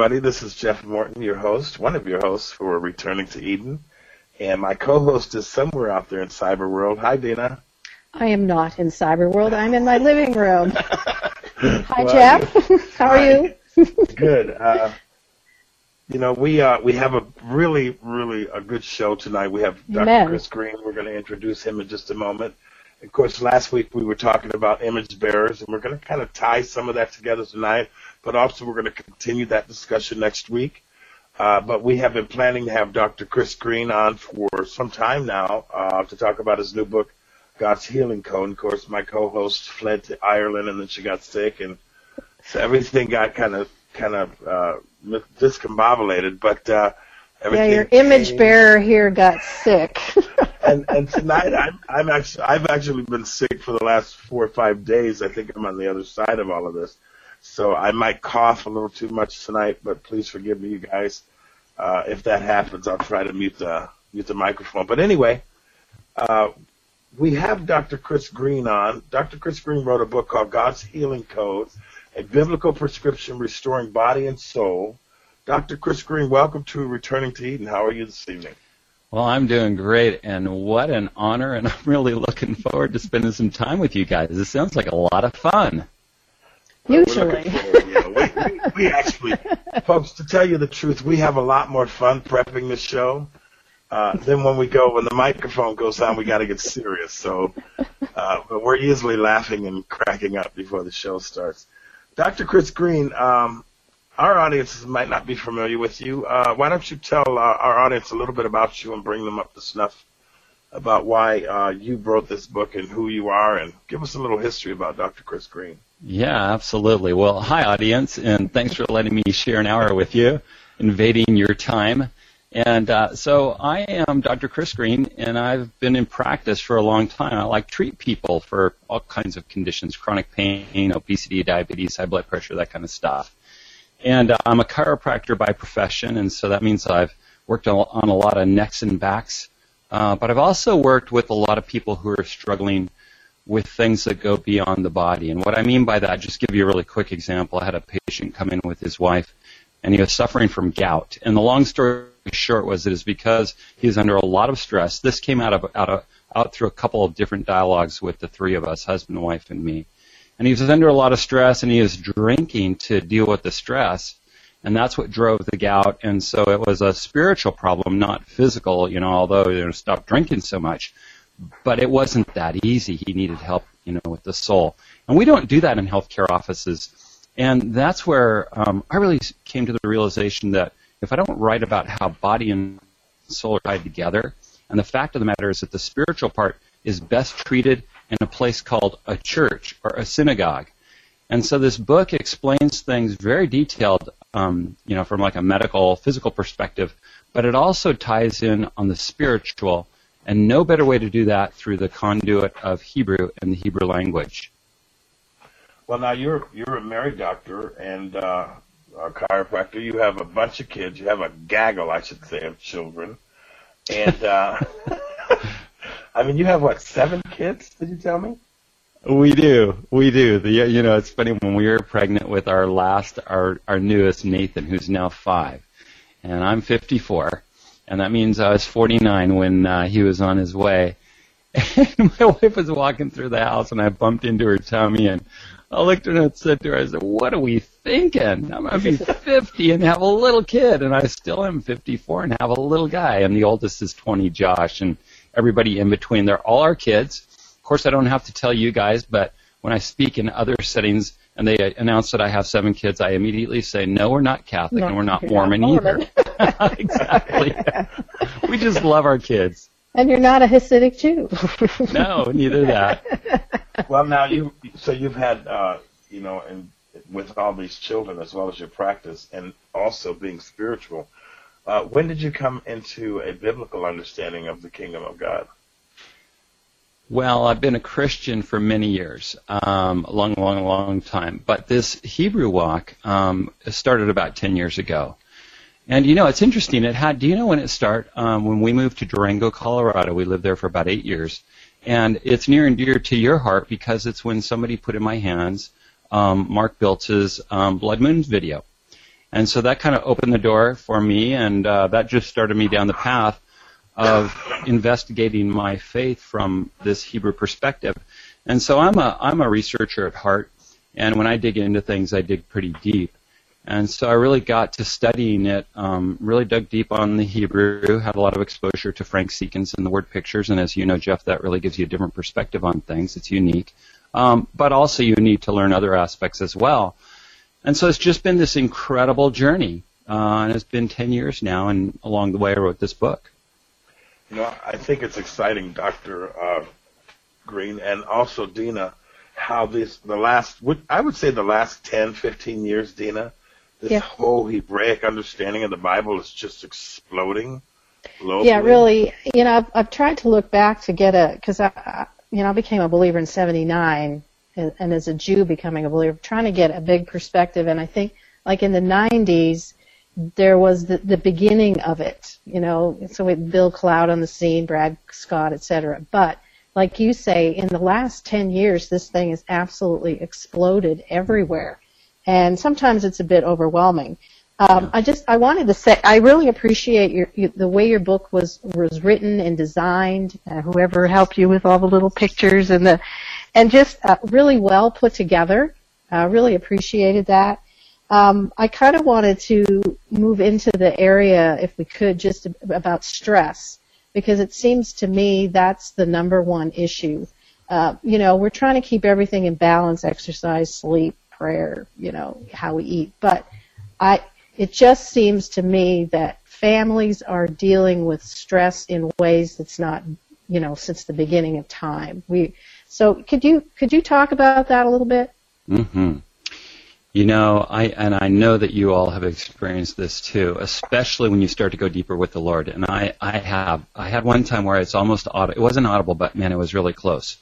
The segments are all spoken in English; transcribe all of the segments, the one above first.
everybody. This is Jeff Morton, your host, one of your hosts for Returning to Eden. And my co-host is somewhere out there in cyber world. Hi, Dinah. I am not in cyber world. I'm in my living room. Hi, Well, Jeff. How are you? Good. Uh, you know, we uh, we have a really, really a good show tonight. We have Dr. Amen. Chris Greene. We're going to introduce him in just a moment. Of course, last week we were talking about image bearers, and we're going to kind of tie some of that together tonight. But also, we're going to continue that discussion next week. Uh, but we have been planning to have Dr. Chris Greene on for some time now uh, to talk about his new book, God's Healing Code. Of course, my co-host fled to Ireland, and then she got sick, and so everything got kind of kind of uh, discombobulated. But uh, Yeah, your image came- bearer here got sick. and and tonight I'm I'm actually I've actually been sick for the last four or five days. I think I'm on the other side of all of this, so I might cough a little too much tonight. But please forgive me, you guys. Uh, if that happens, I'll try to mute the mute the microphone. But anyway, uh, we have Dr. Chris Greene on. Dr. Chris Greene wrote a book called God's Healing Code: A Biblical Prescription Restoring Body and Soul. Dr. Chris Greene, welcome to Returning to Eden. How are you this evening? Well, I'm doing great, and what an honor, and I'm really looking forward to spending some time with you guys. This sounds like a lot of fun. Usually. looking forward, yeah. we, we, we actually, folks, to tell you the truth, we have a lot more fun prepping the show. Uh, then when we go, when the microphone goes on, we got to get serious. So, uh, but we're usually laughing and cracking up before the show starts. Dr. Chris Greene, um, our audiences might not be familiar with you. Uh, why don't you tell uh, our audience a little bit about you and bring them up to snuff about why uh, you wrote this book and who you are, and give us a little history about Dr. Chris Greene. Yeah, absolutely. Well, hi, audience, and thanks for letting me share an hour with you, invading your time. And uh, so I am Dr. Chris Greene, and I've been in practice for a long time. I like treat people for all kinds of conditions, chronic pain, obesity, diabetes, high blood pressure, that kind of stuff. And uh, I'm a chiropractor by profession, and so that means I've worked on on a lot of necks and backs. Uh, but I've also worked with a lot of people who are struggling with things that go beyond the body. And what I mean by that, just give you a really quick example. I had a patient come in with his wife, and he was suffering from gout. And the long story short was it is because he was under a lot of stress. This came out of out of out through a couple of different dialogues with the three of us, husband, wife, and me. And he was under a lot of stress, and he was drinking to deal with the stress. And that's what drove the gout. And so it was a spiritual problem, not physical, you know, although you know, stopped drinking so much but it wasn't that easy. He needed help, you know, with the soul. And we don't do that in healthcare offices. And that's where um, I really came to the realization that if I don't write about how body and soul are tied together, and the fact of the matter is that the spiritual part is best treated in a place called a church or a synagogue. And so this book explains things very detailed, um, you know, from like a medical, physical perspective, but it also ties in on the spiritual and no better way to do that through the conduit of Hebrew and the Hebrew language. Well, now you're you're a married doctor and uh, a chiropractor. You have a bunch of kids. You have a gaggle, I should say, of children. And uh, I mean, you have what seven kids? Did you tell me? We do, we do. The you know, it's funny when we were pregnant with our last, our our newest Nathan, who's now five, and I'm 54, and that means I was 49 when uh, he was on his way. And my wife was walking through the house, and I bumped into her tummy, and I looked at her and said to her, I said, "What are we thinking? I'm gonna be 50 and have a little kid, and I still am 54 and have a little guy, and the oldest is 20, Josh, and everybody in between. They're all our kids." Of course, I don't have to tell you guys, but when I speak in other settings and they announce that I have seven kids, I immediately say, no, we're not Catholic No, and we're not you're Mormon, not Mormon. either. exactly. we just love our kids. And you're not a Hasidic Jew. No, neither that. Well, now you so you've had uh, you know, and with all these children as well as your practice, and also being spiritual. Uh, when did you come into a biblical understanding of the kingdom of God? Well, I've been a Christian for many years, um, a long, long, long time. But this Hebrew walk um, started about 10 years ago. And you know, it's interesting. It had. Do you know when it started? Um, when we moved to Durango, Colorado, we lived there for about eight years, and it's near and dear to your heart because it's when somebody put in my hands um, Mark Biltz's um, Blood Moon video, And so that kind of opened the door for me, and uh, that just started me down the path of investigating my faith from this Hebrew perspective. And so I'm a I'm a researcher at heart, and when I dig into things, I dig pretty deep. And so I really got to studying it, um, really dug deep on the Hebrew, had a lot of exposure to Frank Seekins and the word pictures, and as you know, Jeff, that really gives you a different perspective on things. It's unique. Um, but also you need to learn other aspects as well. And so it's just been this incredible journey, uh, and it's been 10 years now, and along the way I wrote this book. You know, I think it's exciting, Dr. Uh, Greene, and also Dinah, how this, the last, I would say the last 10, 15 years, Dinah, this yeah. whole Hebraic understanding of the Bible is just exploding. Locally. Yeah, really. You know, I've, I've tried to look back to get a because I, you know, I became a believer in '79, and, and as a Jew becoming a believer, trying to get a big perspective. And I think, like in the '90s, there was the, the beginning of it. You know, so with Bill Cloud on the scene, Brad Scott, etc. But like you say, in the last 10 years, this thing has absolutely exploded everywhere and sometimes it's a bit overwhelming. Um, I just I wanted to say I really appreciate your, your the way your book was was written and designed. Uh, whoever helped you with all the little pictures and the and just uh, really well put together. I uh, really appreciated that. Um, I kind of wanted to move into the area, if we could, just about stress, because it seems to me that's the number one issue. Uh, you know, we're trying to keep everything in balance: exercise, sleep, prayer, you know, how we eat. But I, it just seems to me that families are dealing with stress in ways that's not, you know, since the beginning of time. We, so could you could you talk about that a little bit? Mm-hmm. You know, I and I know that you all have experienced this too, especially when you start to go deeper with the Lord. And I, I have. I had one time where it's almost audible. It wasn't audible, but man, it was really close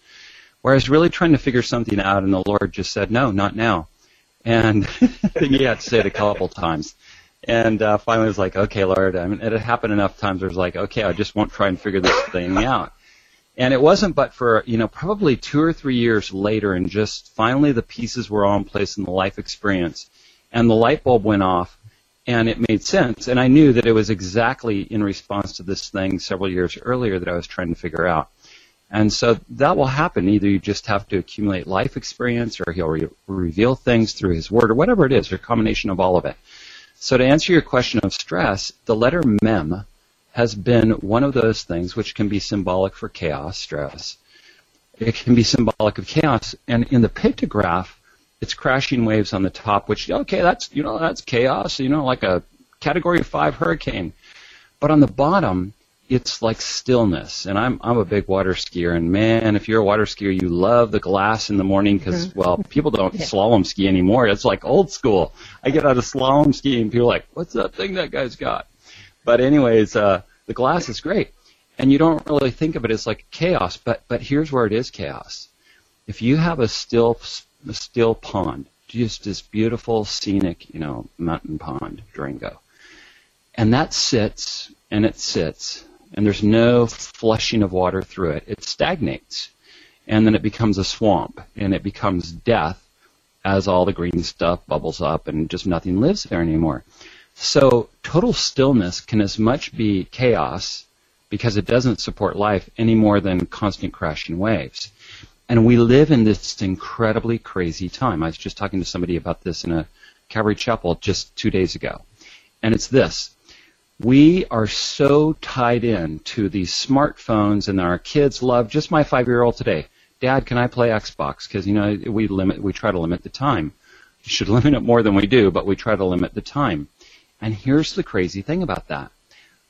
where I was really trying to figure something out, and the Lord just said, "No, not now." And he had to say it a couple times. And uh, finally, I was like, "Okay, Lord." I mean, it had happened enough times. I was like, "Okay, I just won't try and figure this thing out." And it wasn't but for you know probably two or three years later, and just finally the pieces were all in place in the life experience, and the light bulb went off, and it made sense. And I knew that it was exactly in response to this thing several years earlier that I was trying to figure out. And so that will happen. Either you just have to accumulate life experience or he'll re- reveal things through his word or whatever it is, or a combination of all of it. So to answer your question of stress, the letter mem has been one of those things which can be symbolic for chaos, stress. It can be symbolic of chaos. And in the pictograph, it's crashing waves on the top, which, okay, that's, you know, that's chaos, you know, like a category five hurricane. But on the bottom, it's like stillness. And I'm I'm a big water skier, and man, if you're a water skier, you love the glass in the morning because mm-hmm. well, people don't yeah. slalom ski anymore. It's like old school. I get out of slalom skiing, people are like, "What's that thing that guy's got?" But anyways, uh, the glass is great, and you don't really think of it as like chaos. But but here's where it is chaos. If you have a still a still pond, just this beautiful scenic, you know, mountain pond, Durango, and that sits and it sits and there's no flushing of water through it. It stagnates. And then it becomes a swamp and it becomes death as all the green stuff bubbles up and just nothing lives there anymore. So total stillness can as much be chaos because it doesn't support life any more than constant crashing waves. And we live in this incredibly crazy time. I was just talking to somebody about this in a Calvary Chapel just two days ago. And it's this we are so tied in to these smartphones and our kids love just my five year old today dad can i play xbox because you know we limit we try to limit the time you should limit it more than we do but we try to limit the time and here's the crazy thing about that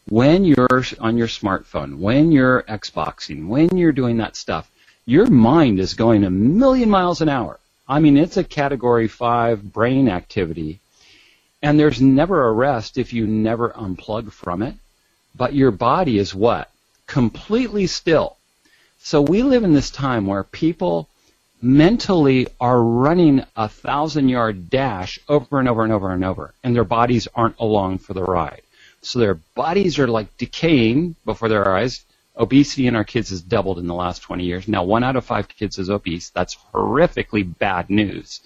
when you're on your smartphone when you're xboxing when you're doing that stuff your mind is going a million miles an hour i mean it's a category 5 brain activity and there's never a rest if you never unplug from it. But your body is what? Completely still. So we live in this time where people mentally are running a thousand yard dash over and over and over and over, and their bodies aren't along for the ride. So their bodies are like decaying before their eyes. Obesity in our kids has doubled in the last 20 years. Now, one out of five kids is obese. That's horrifically bad news.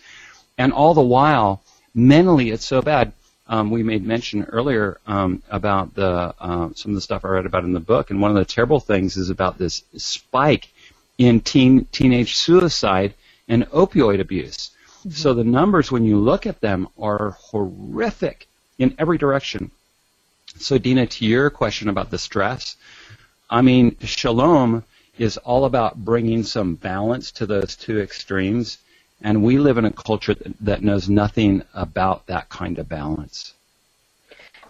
And all the while, mentally it's so bad. um, we made mention earlier um, about the uh, some of the stuff I read about in the book, and one of the terrible things is about this spike in teen teenage suicide and opioid abuse. Mm-hmm. So the numbers, when you look at them, are horrific in every direction. So Dinah, to your question about the stress, I mean, shalom is all about bringing some balance to those two extremes and we live in a culture that knows nothing about that kind of balance.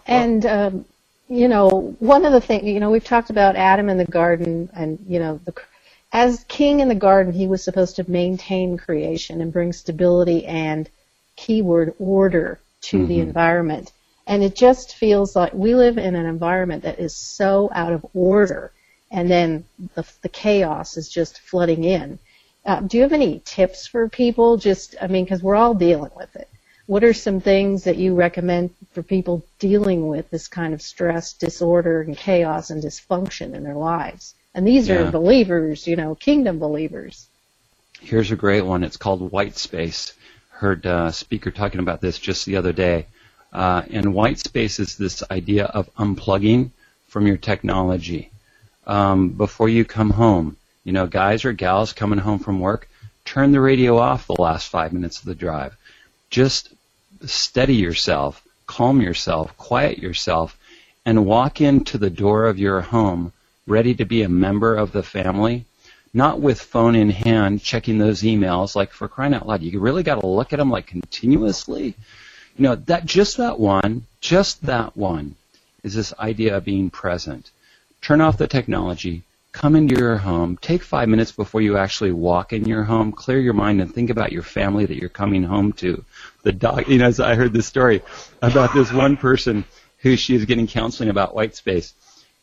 And, um, you know, one of the things, you know, we've talked about Adam in the garden and, you know, the, as king in the garden, he was supposed to maintain creation and bring stability and keyword order to mm-hmm. the environment. And it just feels like we live in an environment that is so out of order, and then the, the chaos is just flooding in. Uh, do you have any tips for people? Just, I mean, because we're all dealing with it. What are some things that you recommend for people dealing with this kind of stress, disorder, and chaos and dysfunction in their lives? And these yeah. are believers, you know, kingdom believers. Here's a great one. It's called white space. Heard a speaker talking about this just the other day. Uh, and white space is this idea of unplugging from your technology. Um, before you come home, you know, guys or gals coming home from work, turn the radio off the last five minutes of the drive. Just steady yourself, calm yourself, quiet yourself, and walk into the door of your home ready to be a member of the family, not with phone in hand checking those emails like for crying out loud. You really got to look at them like continuously. You know, that just that one, just that one is this idea of being present. Turn off the technology, come into your home, take five minutes before you actually walk in your home, clear your mind and think about your family that you're coming home to. The dog, you know, as I heard this story about this one person who she was getting counseling about white space.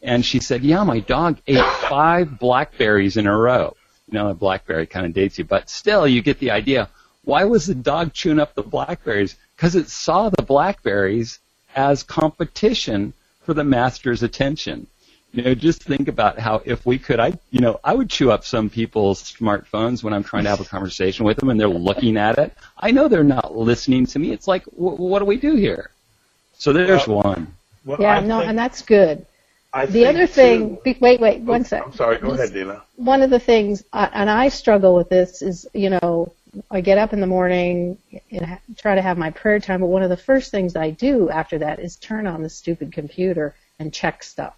And she said, yeah, my dog ate five blackberries in a row. You know, a blackberry kind of dates you, but still you get the idea. Why was the dog chewing up the blackberries? Because it saw the blackberries as competition for the master's attention. You know, just think about how if we could, I, you know, I would chew up some people's smartphones when I'm trying to have a conversation with them and they're looking at it. I know they're not listening to me. It's like, wh- what do we do here? So there's well, one. Well, yeah, I no, think, and that's good. I the other thing, too, wait, wait, oh, one sec. I'm sorry, go ahead, Dinah. One of the things, and I struggle with this, is, you know, I get up in the morning and try to have my prayer time, but one of the first things I do after that is turn on the stupid computer and check stuff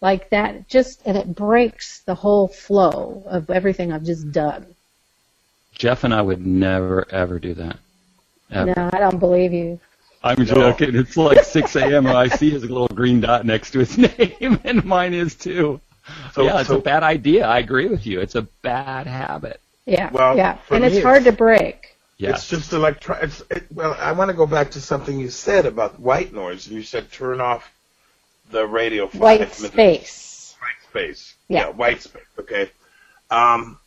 like that just and it breaks the whole flow of everything I've just done. Jeff and I would never ever do that. Ever. No, I don't believe you. I'm joking. It's like 6 a.m. and I see his little green dot next to his name, and mine is too. So, yeah, it's so, a bad idea. I agree with you. It's a bad habit. Yeah, well, yeah, and it's hard to break. Yes. It's just electron. It, well, I want to go back to something you said about white noise. You said turn off the radio white space. White space. Yeah. yeah. white space. Okay. Um,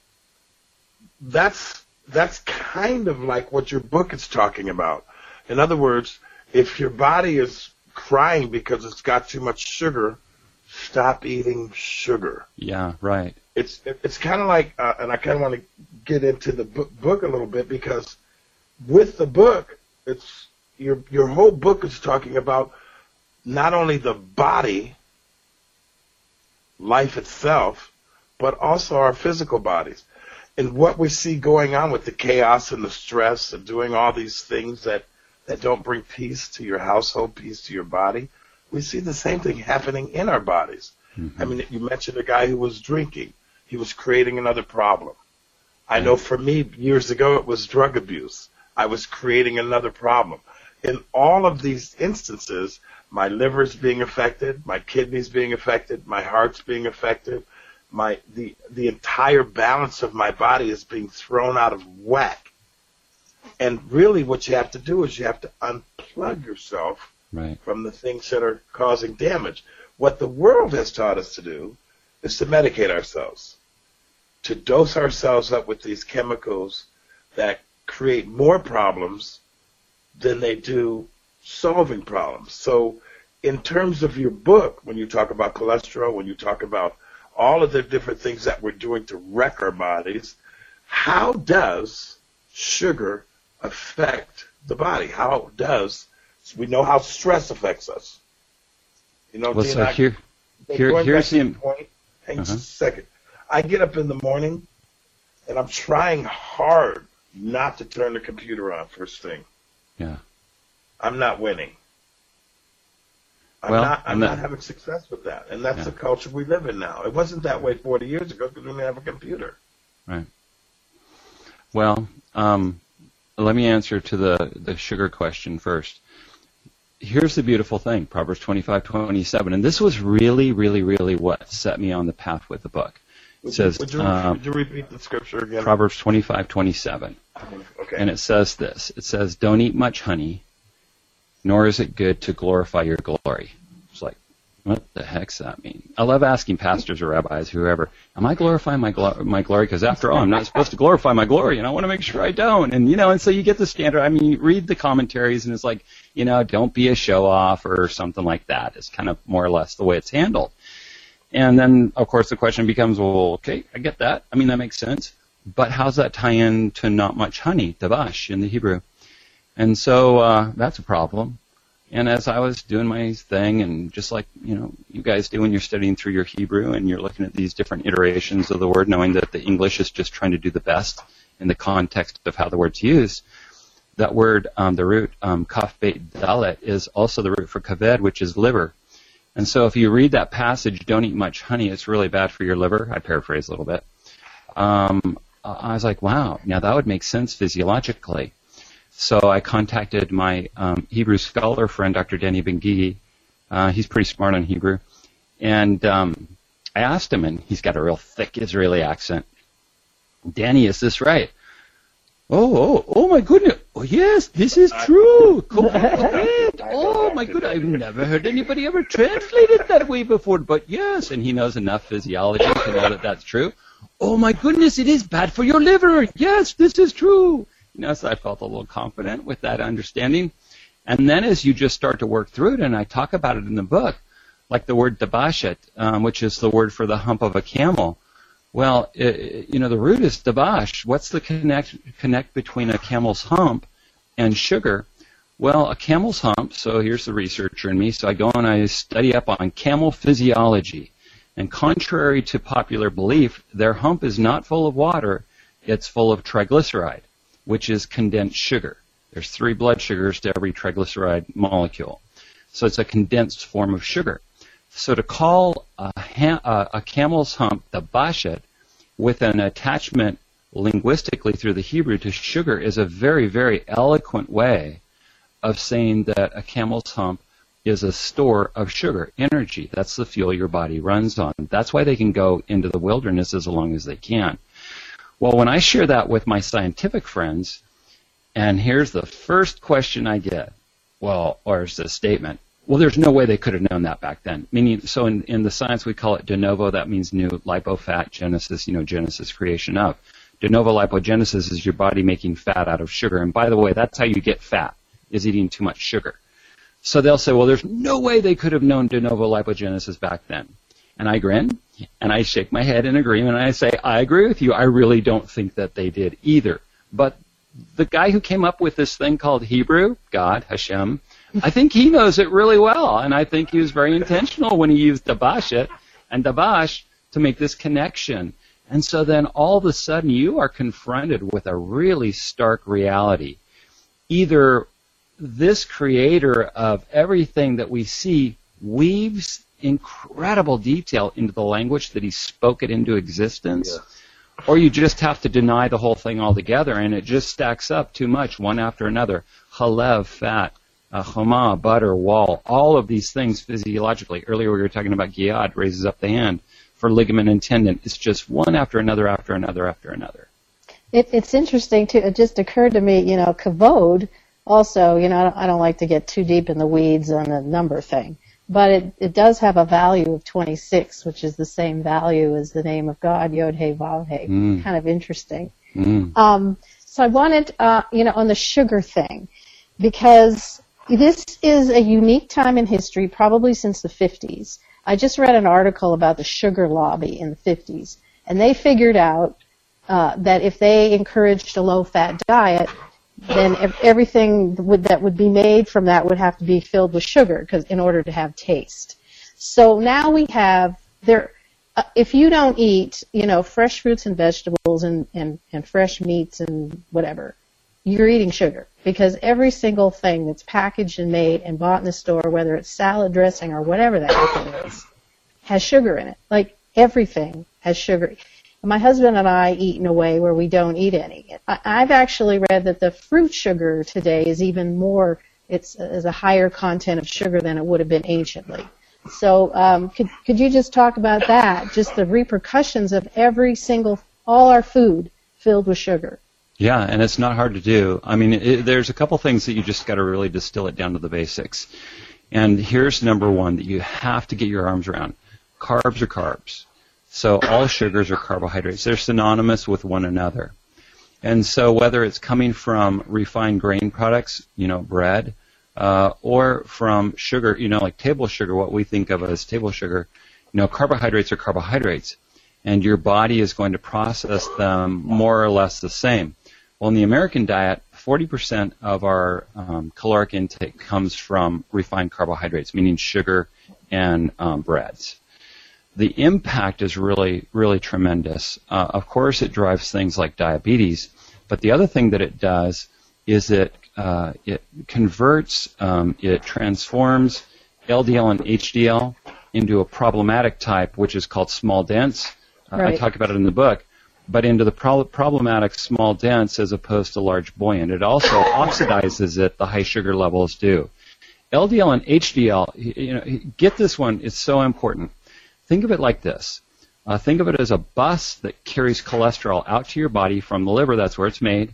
that's that's kind of like what your book is talking about. In other words, if your body is crying because it's got too much sugar, stop eating sugar. Yeah, right. It's it's kind of like, uh, and I kind of want to get into the book, book a little bit because with the book, it's your your whole book is talking about not only the body, life itself, but also our physical bodies. And what we see going on with the chaos and the stress and doing all these things that, that don't bring peace to your household, peace to your body, we see the same thing happening in our bodies. Mm-hmm. I mean, you mentioned a guy who was drinking. He was creating another problem. I know for me, years ago, it was drug abuse. I was creating another problem. In all of these instances, my liver's being affected, my kidneys being affected, my heart's being affected, my the the entire balance of my body is being thrown out of whack. And really what you have to do is you have to unplug yourself right. from the things that are causing damage. What the world has taught us to do is to medicate ourselves, to dose ourselves up with these chemicals that create more problems than they do solving problems. So, in terms of your book, when you talk about cholesterol, when you talk about all of the different things that we're doing to wreck our bodies, how does sugar affect the body? How does So we know how stress affects us. You know, Well, so I- here, here- here's the- point, hang just Uh-huh. a second. I get up in the morning, and I'm trying hard not to turn the computer on first thing. yeah. I'm not winning. I'm Well, not. I'm not that- having success with that, and that's Yeah. the culture we live in now. It wasn't that way 40 years ago because we didn't have a computer. Right. Well, um, let me answer to the, the sugar question first. Here's the beautiful thing, Proverbs 25, 27, and this was really, really, really what set me on the path with the book. It Would, says, you, would, you, um, would you repeat the scripture again? Proverbs 25, 27, Okay. and it says this. It says, don't eat much honey, nor is it good to glorify your glory. What the heck's that mean? I love asking pastors or rabbis, whoever, am I glorifying my, glo- my glory? Because after all, I'm not supposed to glorify my glory, and I want to make sure I don't. And, you know, and so you get the standard. I mean, you read the commentaries, and it's like, you know, don't be a show off or something like that. It's kind of more or less the way it's handled. And then, of course, the question becomes, well, okay, I get that. I mean, that makes sense. But how's that tie in to not much honey, dabash in the Hebrew? And so uh, that's a problem. And as I was doing my thing, and just like you know, you guys do when you're studying through your Hebrew, and you're looking at these different iterations of the word, knowing that the English is just trying to do the best in the context of how the word's used. That word, um, the root um, kaf bet dalet, is also the root for kaved, which is liver. And so if you read that passage, don't eat much honey, it's really bad for your liver. I paraphrase a little bit. Um, I was like, wow, now that would make sense physiologically. So I contacted my um, Hebrew scholar friend, Dr. Danny Ben-Gigi. Uh, he's pretty smart on Hebrew. And um, I asked him, and he's got a real thick Israeli accent. Danny, is this right? Oh, oh, oh my goodness. Oh, yes, this is true. Oh my goodness. I've never heard anybody ever translate it that way before, but yes. And he knows enough physiology to know that that's true. Oh my goodness, it is bad for your liver. Yes, this is true. You know, so I felt a little confident with that understanding. And then as you just start to work through it, and I talk about it in the book, like the word dabashet, um, which is the word for the hump of a camel. Well, it, you know, the root is dabash. What's the connect connect between a camel's hump and sugar? Well, a camel's hump. So here's the researcher in me. So I go and I study up on camel physiology. And contrary to popular belief, their hump is not full of water. It's full of triglyceride, which is condensed sugar. There's three blood sugars to every triglyceride molecule. So it's a condensed form of sugar. So to call a, ha- a, a camel's hump the bashet with an attachment linguistically through the Hebrew to sugar is a very, very eloquent way of saying that a camel's hump is a store of sugar, energy. That's the fuel your body runs on. That's why they can go into the wilderness as long as they can. Well, when I share that with my scientific friends, and here's the first question I get, well, or it's a statement. Well, there's no way they could have known that back then. Meaning, so in, in the science we call it de novo. That means new lipofat genesis. You know, genesis creation of. De novo lipogenesis is your body making fat out of sugar. And by the way, that's how you get fat is eating too much sugar. So they'll say, well, there's no way they could have known de novo lipogenesis back then. And I grin and I shake my head in agreement and I say, I agree with you. I really don't think that they did either. But the guy who came up with this thing called Hebrew, God, Hashem, I think he knows it really well. And I think he was very intentional when he used Dabashet and Dabash to make this connection. And so then all of a sudden you are confronted with a really stark reality. Either this creator of everything that we see weaves incredible detail into the language that he spoke it into existence, Yes. or you just have to deny the whole thing altogether, and it just stacks up too much one after another. Halev, fat, uh, choma, butter, wall, all of these things physiologically. Earlier we were talking about Giad, raises up the hand for ligament and tendon. It's just one after another after another after another. It, it's interesting too. It just occurred to me, you know, kavod. Also, you know, I don't, I don't like to get too deep in the weeds on the number thing, but it, it does have a value of 26, which is the same value as the name of God, Yod He Vav He. Mm. Kind of interesting. Mm. Um, so I wanted, uh, you know, on the sugar thing, because this is a unique time in history, probably since the 50s. I just read an article about the sugar lobby in the 50s, and they figured out uh, that if they encouraged a low-fat diet, then everything would, that would be made from that would have to be filled with sugar because in order to have taste. So now we have there. Uh, if you don't eat, you know, fresh fruits and vegetables and, and, and fresh meats and whatever, you're eating sugar because every single thing that's packaged and made and bought in the store, whether it's salad dressing or whatever that thing is, has sugar in it. Like everything has sugar. My husband and I eat in a way where we don't eat any. I've actually read that the fruit sugar today is even more, it's is a higher content of sugar than it would have been anciently. So um, could could you just talk about that? Just the repercussions of every single, all our food filled with sugar. Yeah, and it's not hard to do. I mean, it, there's a couple things that you just got to really distill it down to the basics. And here's number one that you have to get your arms around. Carbs are carbs. So all sugars are carbohydrates. They're synonymous with one another. And so whether it's coming from refined grain products, you know, bread, uh, or from sugar, you know, like table sugar, what we think of as table sugar, you know, carbohydrates are carbohydrates. And your body is going to process them more or less the same. Well, in the American diet, 40% of our um, caloric intake comes from refined carbohydrates, meaning sugar and um, breads the impact is really, really tremendous. Uh, of course, it drives things like diabetes, but the other thing that it does is it uh, it converts, um, it transforms LDL and HDL into a problematic type, which is called small dense. Uh, right. I talk about it in the book, but into the pro- problematic small dense as opposed to large buoyant. It also oxidizes it. The high sugar levels do. LDL and HDL, you know, get this one. It's so important. Think of it like this. Uh, think of it as a bus that carries cholesterol out to your body from the liver. That's where it's made.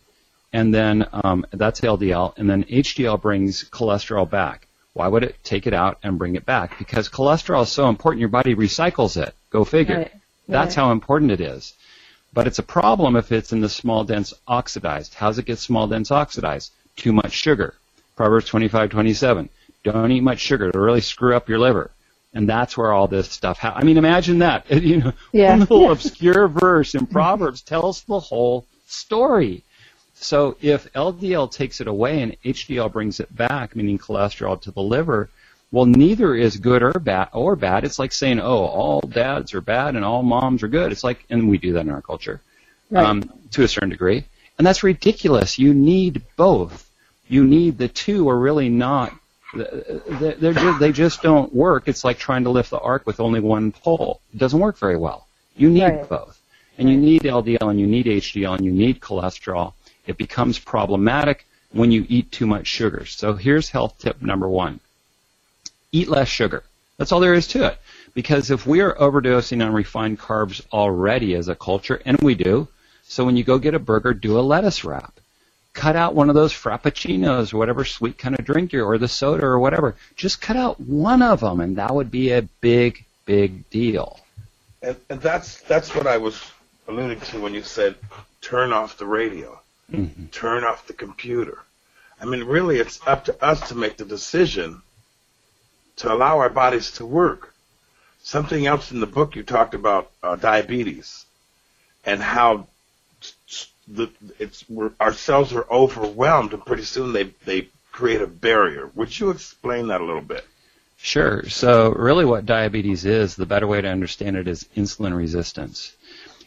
And then um, that's LDL. And then HDL brings cholesterol back. Why would it take it out and bring it back? Because cholesterol is so important, your body recycles it. Go figure. Right. That's right. how important it is. But it's a problem if it's in the small dense oxidized. How does it get small dense oxidized? Too much sugar. Proverbs 25:27. Don't eat much sugar. It'll really screw up your liver and that's where all this stuff happens. I mean, imagine that. You know, yeah. one little yeah. obscure verse in Proverbs tells the whole story. So if LDL takes it away and HDL brings it back, meaning cholesterol to the liver, well, neither is good or bad. Or bad. It's like saying, oh, all dads are bad and all moms are good. It's like, and we do that in our culture, right. um, to a certain degree, and that's ridiculous. You need both. You need the two are really not they're just, they just don't work. It's like trying to lift the ark with only one pole. It doesn't work very well. You need right. both. And you need LDL and you need HDL and you need cholesterol. It becomes problematic when you eat too much sugar. So here's health tip number one. Eat less sugar. That's all there is to it. Because if we are overdosing on refined carbs already as a culture, and we do, so when you go get a burger, do a lettuce wrap cut out one of those frappuccinos or whatever sweet kind of drink you're, or the soda or whatever. Just cut out one of them, and that would be a big, big deal. And, and that's that's what I was alluding to when you said turn off the radio, mm-hmm. turn off the computer. I mean, really, it's up to us to make the decision to allow our bodies to work. Something else in the book you talked about uh, diabetes and how the it's we're, our cells are overwhelmed, and pretty soon they they create a barrier. Would you explain that a little bit? Sure. So really, what diabetes is, the better way to understand it is insulin resistance.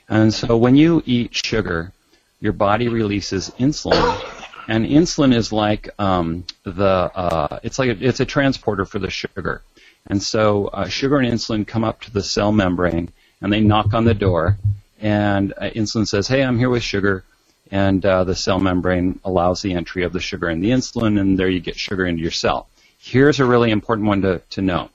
And so when you eat sugar, your body releases insulin, and insulin is like um, the uh, it's like a, it's a transporter for the sugar. And so uh, sugar and insulin come up to the cell membrane, and they knock on the door, and uh, insulin says, "Hey, I'm here with sugar and uh, the cell membrane allows the entry of the sugar and the insulin, and there you get sugar into your cell. Here's a really important one to, to know.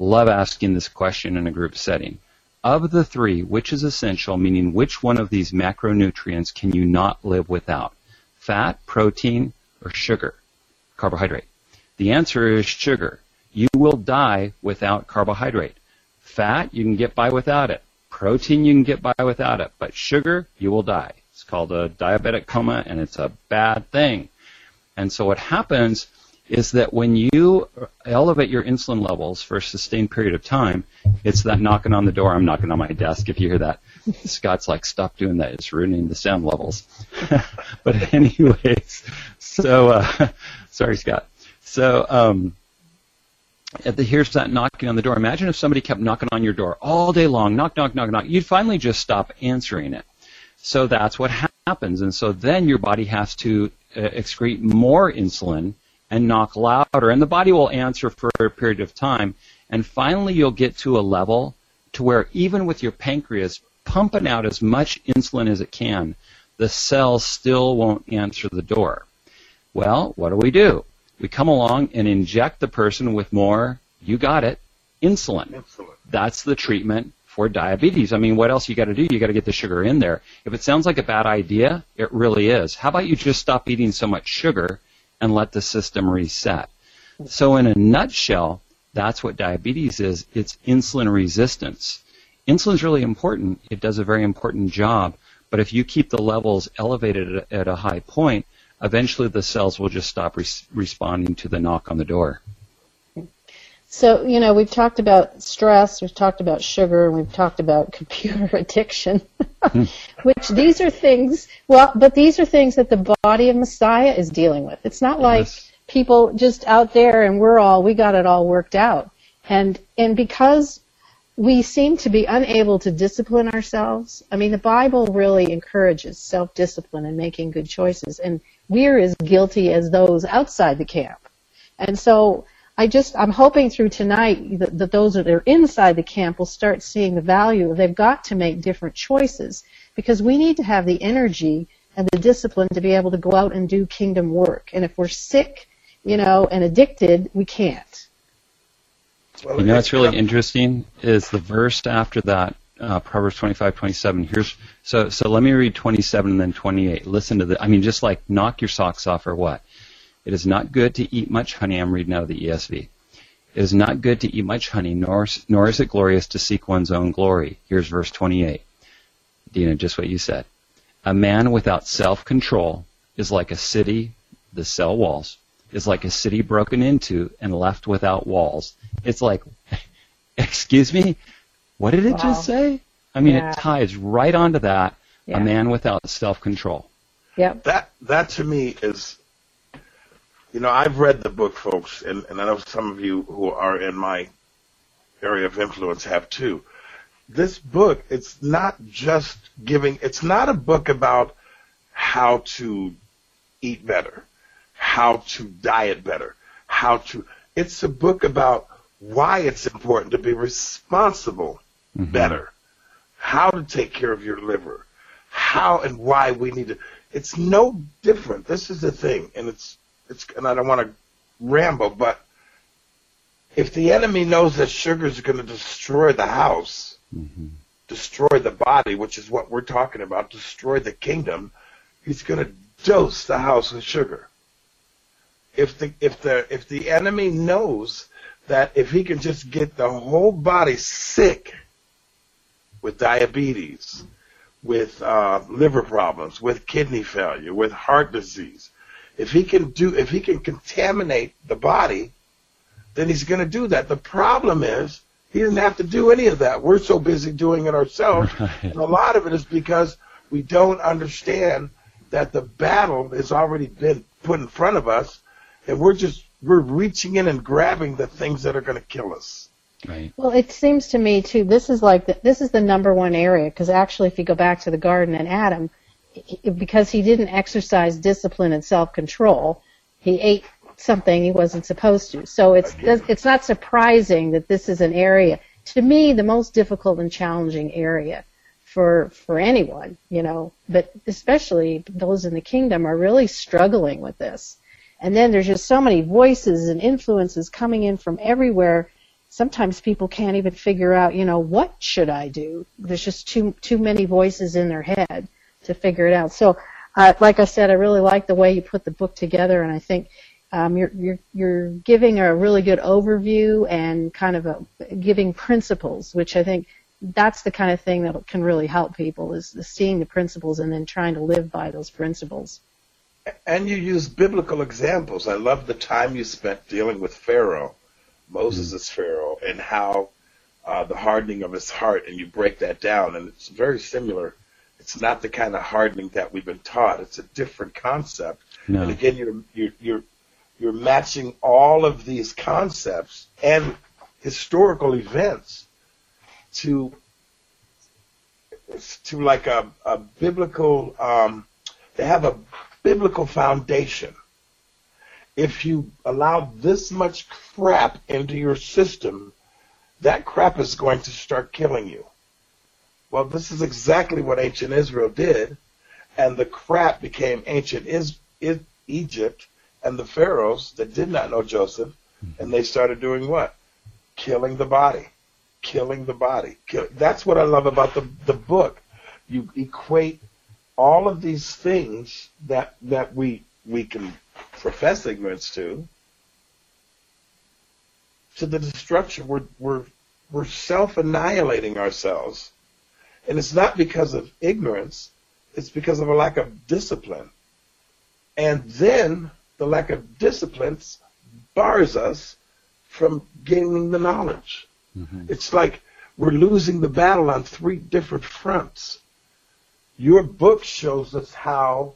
Love asking this question in a group setting. Of the three, which is essential, meaning which one of these macronutrients can you not live without? Fat, protein, or sugar? Carbohydrate. The answer is sugar. You will die without carbohydrate. Fat, you can get by without it. Protein, you can get by without it. But sugar, you will die called a diabetic coma, and it's a bad thing. And so what happens is that when you elevate your insulin levels for a sustained period of time, it's that knocking on the door. I'm knocking on my desk if you hear that. Scott's like, stop doing that. It's ruining the sound levels. but anyways, so, uh, sorry, Scott. So, um, the, here's that knocking on the door. Imagine if somebody kept knocking on your door all day long, knock, knock, knock, knock. You'd finally just stop answering it. So that's what happens. And so then your body has to uh, excrete more insulin and knock louder. And the body will answer for a period of time. And finally you'll get to a level to where even with your pancreas pumping out as much insulin as it can, the cells still won't answer the door. Well, what do we do? We come along and inject the person with more, you got it, insulin. insulin. That's the treatment for diabetes. I mean, what else you got to do? You got to get the sugar in there. If it sounds like a bad idea, it really is. How about you just stop eating so much sugar and let the system reset? So in a nutshell, that's what diabetes is. It's insulin resistance. Insulin is really important. It does a very important job. But if you keep the levels elevated at a high point, eventually the cells will just stop responding to the knock on the door. So, you know, we've talked about stress, we've talked about sugar, and we've talked about computer addiction, hmm. which these are things, well, but these are things that the body of Messiah is dealing with. It's not like yes. people just out there and we're all, we got it all worked out. And, and because we seem to be unable to discipline ourselves, I mean, the Bible really encourages self-discipline and making good choices. And we're as guilty as those outside the camp. And so I just, I'm hoping through tonight that, that those that are inside the camp will start seeing the value. They've got to make different choices because we need to have the energy and the discipline to be able to go out and do kingdom work. And if we're sick, you know, and addicted, we can't. You know what's really interesting is the verse after that uh, Proverbs 25, 27. Here's so so. Let me read 27 and then 28. Listen to the. I mean, just like knock your socks off or what? It is not good to eat much honey. I'm reading out of the ESV. It is not good to eat much honey, nor nor is it glorious to seek one's own glory. Here's verse 28. Dinah, just what you said. A man without self-control is like a city. The cell walls is like a city broken into and left without walls. It's like, excuse me, what did it wow. just say? I mean, yeah. it ties right onto that. Yeah. A man without self-control. Yep. That that to me is, you know, I've read the book, folks, and, and I know some of you who are in my area of influence have too. This book, it's not just giving. It's not a book about how to eat better, how to diet better, how to. It's a book about why it's important to be responsible mm-hmm. better, how to take care of your liver, how and why we need to. It's no different. This is the thing, and it's it's. And I don't want to ramble, but if the enemy knows that sugar is going to destroy the house, mm-hmm. destroy the body, which is what we're talking about, destroy the kingdom, he's going to dose the house with sugar. If the if the if the enemy knows that if he can just get the whole body sick with diabetes, with uh, liver problems, with kidney failure, with heart disease. If he can do, if he can contaminate the body, then he's going to do that. The problem is he doesn't have to do any of that. We're so busy doing it ourselves. Right. And a lot of it is because we don't understand that the battle has already been put in front of us, and we're just we're reaching in and grabbing the things that are going to kill us. Right. Well, it seems to me too. This is like the, this is the number one area because actually, if you go back to the garden and Adam, he, because he didn't exercise discipline and self-control, he ate something he wasn't supposed to. So it's it's not surprising that this is an area to me the most difficult and challenging area for for anyone, you know, but especially those in the kingdom are really struggling with this. And then there's just so many voices and influences coming in from everywhere sometimes people can't even figure out, you know, what should I do? There's just too too many voices in their head to figure it out. So, uh, like I said, I really like the way you put the book together, and I think um, you're you're you're giving a really good overview and kind of a, giving principles, which I think that's the kind of thing that can really help people is seeing the principles and then trying to live by those principles. And you use biblical examples. I love the time you spent dealing with Pharaoh Moses as Pharaoh and how uh, the hardening of his heart, and you break that down, and it's very similar. It's not the kind of hardening that we've been taught. It's a different concept, No. And again, you're you're you're you're matching all of these concepts and historical events to to like a, a biblical um, they have a biblical foundation if you allow this much crap into your system that crap is going to start killing you well this is exactly what ancient israel did and the crap became ancient is, is egypt and the pharaohs that did not know joseph mm-hmm. and they started doing what killing the body killing the body. Kill, that's what I love about the the book. You equate all of these things that that we we can profess ignorance to to the destruction. We're we're we're self annihilating ourselves, and it's not because of ignorance. It's because of a lack of discipline, and then the lack of discipline bars us from gaining the knowledge. Mm-hmm. It's like we're losing the battle on three different fronts. Your book shows us how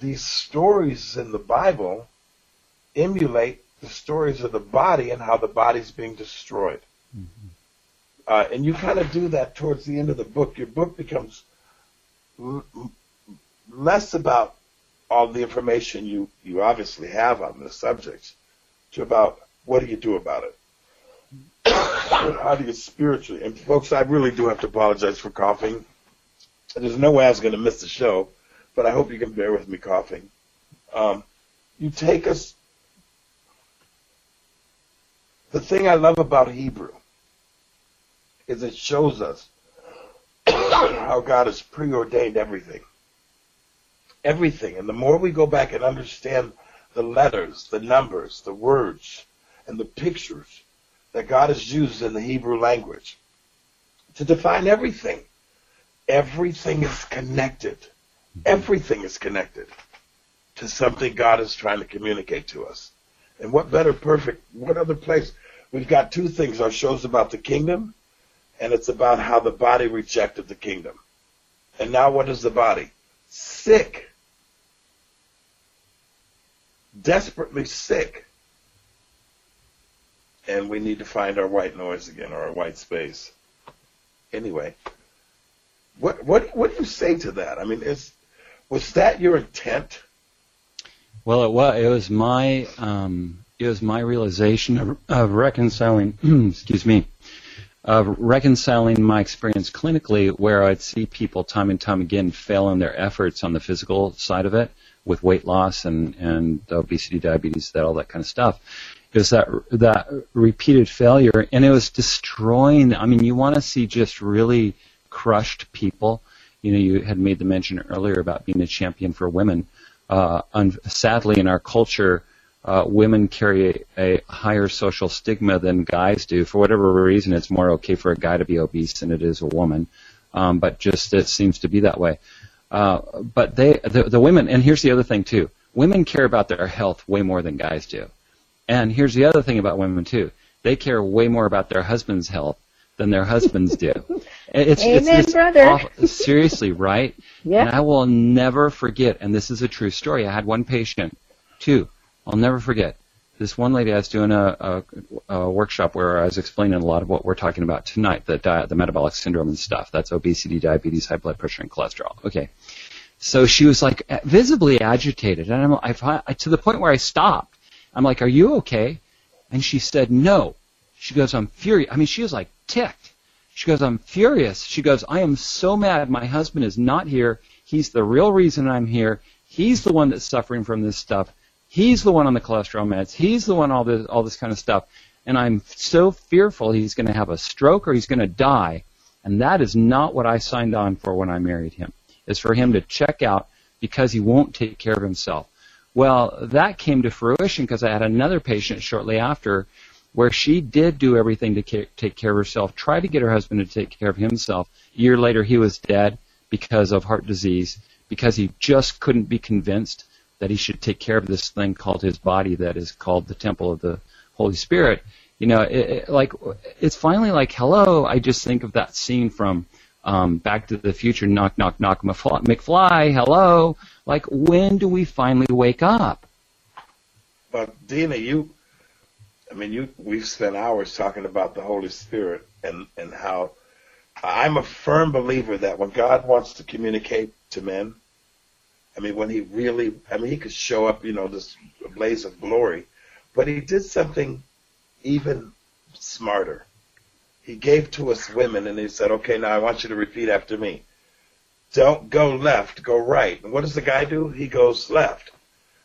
these stories in the Bible emulate the stories of the body and how the body's being destroyed. Mm-hmm. Uh, and you kind of do that towards the end of the book. Your book becomes l- less about all the information you, you obviously have on the subject to about what do you do about it how do you spiritually? And folks, I really do have to apologize for coughing. There's no way I was going to miss the show, but I hope you can bear with me coughing. Um, you take us. The thing I love about Hebrew is it shows us how God has preordained everything. Everything. And the more we go back and understand the letters, the numbers, the words, and the pictures, that God has used in the Hebrew language to define everything. Everything is connected. Everything is connected to something God is trying to communicate to us. And what better perfect, what other place? We've got two things. Our show's about the kingdom, and it's about how the body rejected the kingdom. And now what is the body? Sick. Desperately sick and we need to find our white noise again or our white space. Anyway, what what what do you say to that? I mean, is was that your intent? Well, it was. It was my um, it was my realization of, of reconciling. excuse me. Of reconciling my experience clinically, where I'd see people time and time again fail in their efforts on the physical side of it, with weight loss and and obesity, diabetes, that all that kind of stuff, it was that that repeated failure, and it was destroying. I mean, you want to see just really crushed people. You know, you had made the mention earlier about being a champion for women. Uh, un- sadly, in our culture, uh, women carry a, a higher social stigma than guys do. For whatever reason, it's more okay for a guy to be obese than it is a woman. Um, but just it seems to be that way. Uh, but they, the, the women, and here's the other thing too. Women care about their health way more than guys do. And here's the other thing about women too: they care way more about their husband's health than their husbands do. It's, Amen, it's brother. Awful, seriously, right? Yeah. And I will never forget. And this is a true story. I had one patient, two. I'll never forget. This one lady I was doing a, a, a workshop where I was explaining a lot of what we're talking about tonight, the diet, the metabolic syndrome and stuff. That's obesity, diabetes, high blood pressure, and cholesterol. Okay. So she was like visibly agitated, and I'm I, I, to the point where I stopped I'm like, are you okay? And she said, no. She goes, I'm furious. I mean, she was like ticked. She goes, I'm furious. She goes, I am so mad. My husband is not here. He's the real reason I'm here. He's the one that's suffering from this stuff. He's the one on the cholesterol meds. He's the one all this all this kind of stuff. And I'm so fearful he's going to have a stroke or he's going to die. And that is not what I signed on for when I married him. Is for him to check out because he won't take care of himself. Well, that came to fruition because I had another patient shortly after where she did do everything to ca- take care of herself, tried to get her husband to take care of himself. A year later, he was dead because of heart disease, because he just couldn't be convinced that he should take care of this thing called his body that is called the temple of the Holy Spirit. You know, it, it, like it's finally like, hello. I just think of that scene from um, Back to the Future, knock, knock, knock, McFly, hello Like, when do we finally wake up? But Dinah, you, I mean, you, we've spent hours talking about the Holy Spirit and, and how I'm a firm believer that when God wants to communicate to men, I mean, when he really, I mean, he could show up, you know, this blaze of glory, but he did something even smarter. He gave to us women and he said, okay, now I want you to repeat after me. Don't go left, go right. And what does the guy do? He goes left.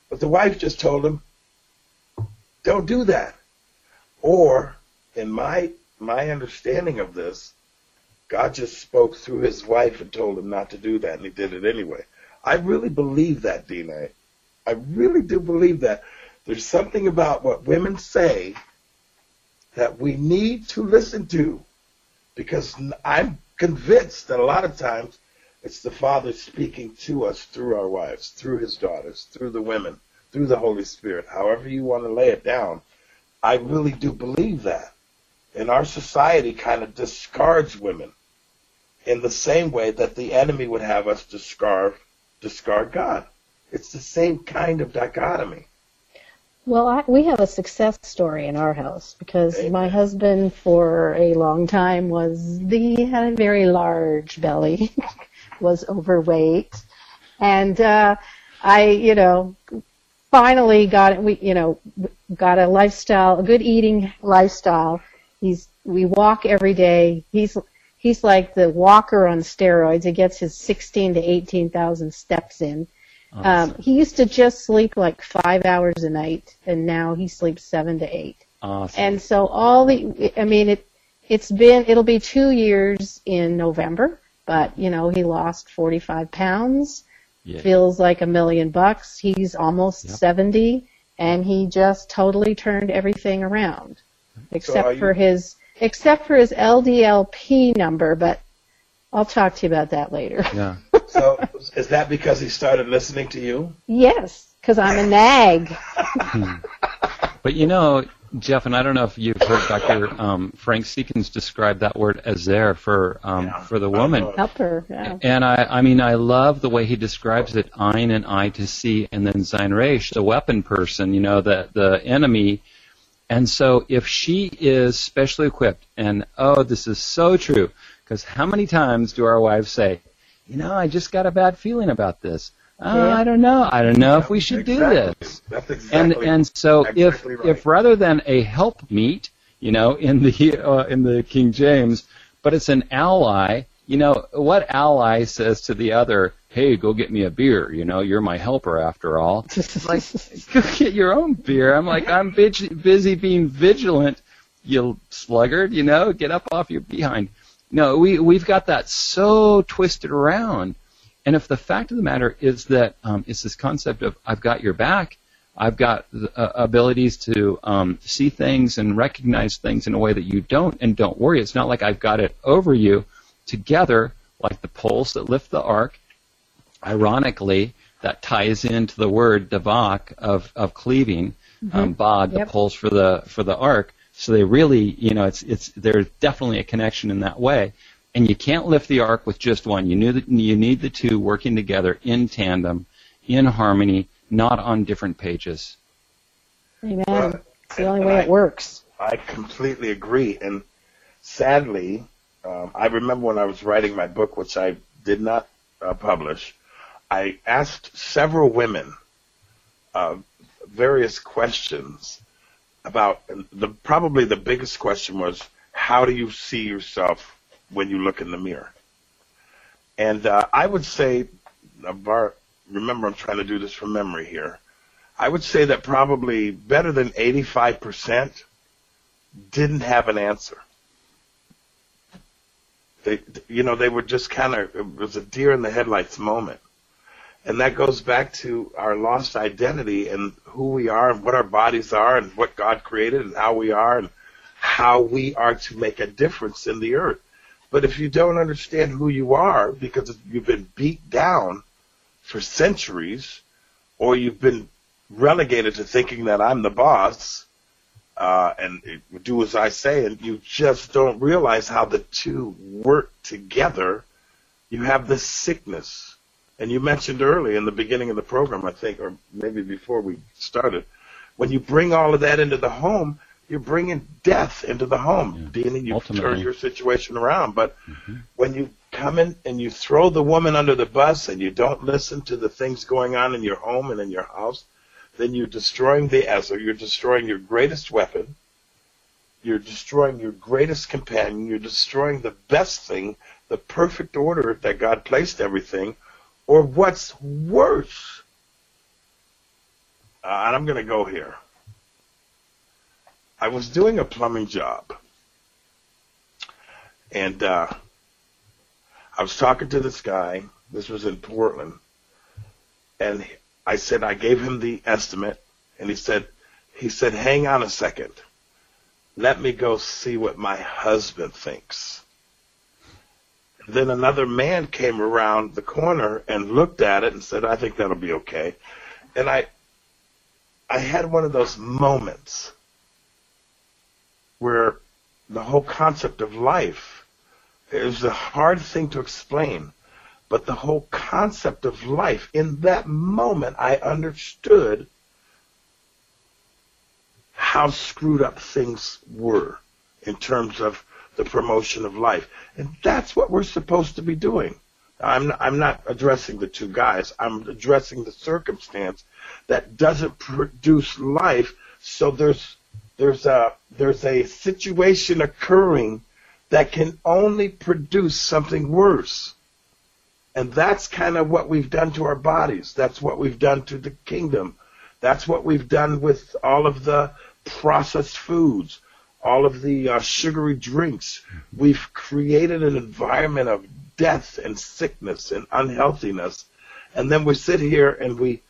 But the wife just told him, don't do that. Or, in my, my understanding of this, God just spoke through his wife and told him not to do that, and he did it anyway. I really believe that, Dinah. I really do believe that. There's something about what women say that we need to listen to because I'm convinced that a lot of times it's the Father speaking to us through our wives, through his daughters, through the women, through the Holy Spirit, however you want to lay it down. I really do believe that. And our society kind of discards women in the same way that the enemy would have us discard, discard God. It's the same kind of dichotomy. Well, I, we have a success story in our house because Amen. my husband, for a long time, was the had a very large belly, was overweight, and uh, I, you know, finally got we, you know, got a lifestyle, a good eating lifestyle. He's we walk every day. He's he's like the walker on steroids. He gets his sixteen to eighteen thousand steps in. Um, he used to just sleep like five hours a night, and now he sleeps seven to eight. Awesome. And so all the, I mean, it, it's been, it'll be two years in November, but you know, he lost 45 pounds, yeah. feels like a million bucks. He's almost Yep. 70, and he just totally turned everything around, except are you- for his, except for his LDLP number. But I'll talk to you about that later. yeah. So is that because he started listening to you? yes, because I'm a nag. But you know, Jeff, and I don't know if you've heard Dr. Um, Frank Seekins describe that word ezer for um, Yeah, for the woman. know. Help her. Yeah. And I, I mean, I love the way he describes it, ein and I to see, and then sein reich, the weapon person, you know, the, the enemy. And so if she is specially equipped, and oh, this is so true, because how many times do our wives say, you know, I just got a bad feeling about this. Oh. I don't know. I don't know if we should do this That's and and so exactly if right. if rather than a help meet, you know, in the uh, in the King James, but it's an ally, you know, what ally says to the other, "Hey, go get me a beer," you know, you're my helper after all. like, go get your own beer. I'm like, I'm vig- busy being vigilant, you sluggard, you know, get up off your behind. No, we we've got that so twisted around. And if the fact of the matter is that um, it's this concept of I've got your back, I've got the, uh, abilities to um, see things and recognize things in a way that you don't, and don't worry, it's not like I've got it over you. Together, like the poles that lift the ark, ironically, that ties into the word davak of, of cleaving, um, bod, the poles for the for the ark. So they really, you know, it's it's there's definitely a connection in that way. And you can't lift the ark with just one. You need the, you need the two working together in tandem, in harmony, not on different pages. Amen. Well, it's the only way I- it works. I completely agree. And sadly, um, I remember when I was writing my book, which I did not uh, publish, I asked several women uh, various questions about the probably the biggest question was how do you see yourself when you look in the mirror? And uh, I would say, remember I'm trying to do this from memory here. I would say that probably better than 85% didn't have an answer. They, you know, they were just kind of, it was a deer in the headlights moment. And that goes back to our lost identity and who we are and what our bodies are and what God created and how we are and how we are to make a difference in the earth. But if you don't understand who you are because you've been beat down for centuries or you've been relegated to thinking that I'm the boss, uh, and do as I say, and you just don't realize how the two work together. You have this sickness And you mentioned early in the beginning of the program, I think, or maybe before we started, when you bring all of that into the home, you're bringing death into the home. Yeah. Dean, you Ultimately. turn your situation around. But when you come in and you throw the woman under the bus and you don't listen to the things going on in your home and in your house, then you're destroying the Ezer. You're destroying your greatest weapon. You're destroying your greatest companion. You're destroying the best thing, the perfect order that God placed everything. Or what's worse, uh, and I'm going to go here. I was doing a plumbing job, and uh, I was talking to this guy. This was in Portland, and I said I gave him the estimate, and he said, he said, hang on a second, let me go see what my husband thinks. Then another man came around the corner and looked at it and said, I think that'll be okay. And I, I had one of those moments where the whole concept of life is a hard thing to explain, but the whole concept of life, in that moment, I understood how screwed up things were in terms of the promotion of life. And that's what we're supposed to be doing. I'm, I'm not addressing the two guys. I'm addressing the circumstance that doesn't produce life. So there's, there's a, there's a situation occurring that can only produce something worse. And that's kind of what we've done to our bodies. That's what we've done to the kingdom. That's what we've done with all of the processed foods, all of the uh, sugary drinks. We've created an environment of death and sickness and unhealthiness. And then we sit here and we,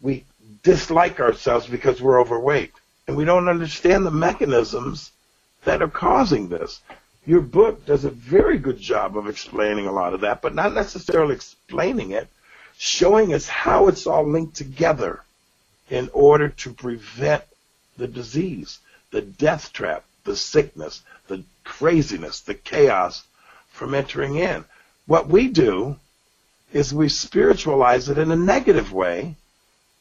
we dislike ourselves because we're overweight. And we don't understand the mechanisms that are causing this. Your book does a very good job of explaining a lot of that, but not necessarily explaining it, showing us how it's all linked together in order to prevent the disease, the death trap, the sickness, the craziness, the chaos from entering in. What we do is we spiritualize it in a negative way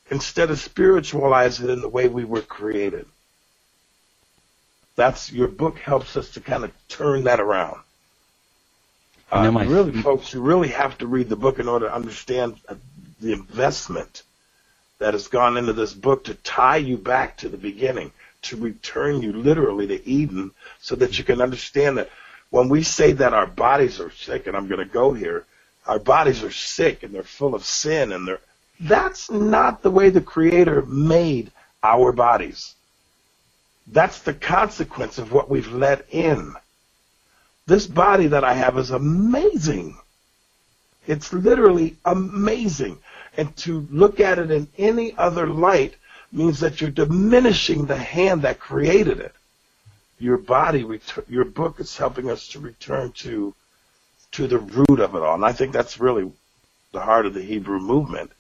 instead of spiritualize it in the way we were created. That's your book helps us to kind of turn that around. Uh, my- really, folks, you really have to read the book in order to understand uh, the investment that has gone into this book to tie you back to the beginning, to return you literally to Eden, so that you can understand that when we say that our bodies are sick, and I'm going to go here, our bodies are sick and they're full of sin, and they're that's not the way the Creator made our bodies. That's the consequence of what we've let in. This body that I have is amazing. It's literally amazing. And to look at it in any other light means that you're diminishing the hand that created it. Your body, your book is helping us to return to, to the root of it all. And I think that's really the heart of the Hebrew movement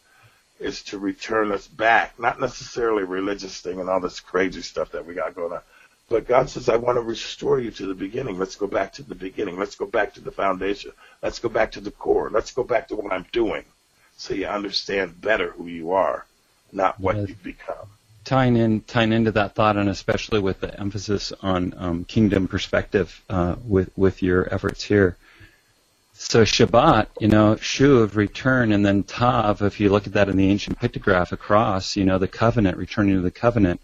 is to return us back, not necessarily religious thing and all this crazy stuff that we got going on. But God says, I want to restore you to the beginning. Let's go back to the beginning. Let's go back to the foundation. Let's go back to the core. Let's go back to what I'm doing so you understand better who you are, not what Yes. you've become. tying in tying into that thought, and especially with the emphasis on um, kingdom perspective uh, with with your efforts here. So Shabbat, you know, Shuv, return, and then Tav. If you look at that in the ancient pictograph across, you know, the covenant, returning to the covenant.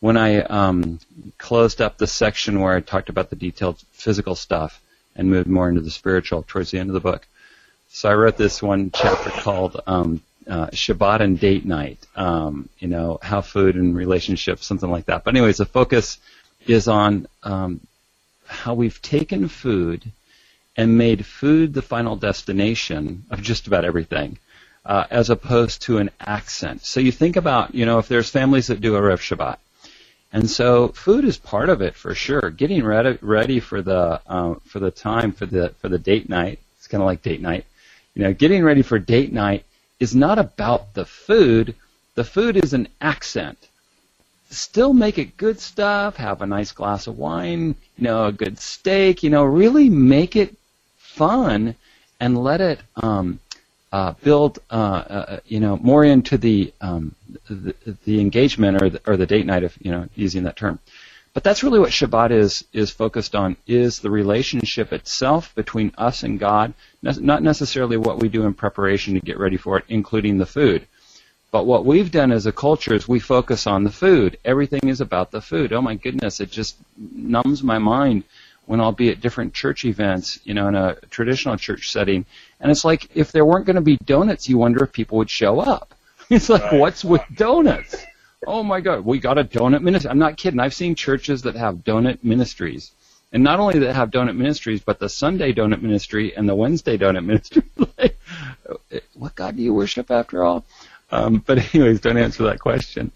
When I um, closed up the section where I talked about the detailed physical stuff and moved more into the spiritual towards the end of the book, so I wrote this one chapter called um, uh, Shabbat and Date Night. Um, you know, how food and relationships, something like that. But anyways, the focus is on um, how we've taken food and made food the final destination of just about everything, uh, as opposed to an accent. So you think about, you know, if there's families that do a Rev Shabbat, and so food is part of it for sure. Getting ready ready for the uh, for the time for the for the date night. It's kind of like date night. You know, getting ready for date night is not about the food. The food is an accent. Still make it good stuff. Have a nice glass of wine. You know, a good steak. You know, really make it fun and let it um, uh, build, uh, uh, you know, more into the, um, the the engagement or the, or the date night, if you know, using that term. But that's really what Shabbat is is focused on is the relationship itself between us and God, not necessarily what we do in preparation to get ready for it, including the food. But what we've done as a culture is we focus on the food. Everything is about the food. Oh my goodness, it just numbs my mind when I'll be at different church events, you know, in a traditional church setting. And it's like if there weren't going to be donuts, you wonder if people would show up. It's like, right. what's with donuts? Oh my God, we got a donut ministry. I'm not kidding. I've seen churches that have donut ministries. And not only that have donut ministries, but the Sunday donut ministry and the Wednesday donut ministry. like, what God do you worship after all? Um, but anyways, don't answer that question.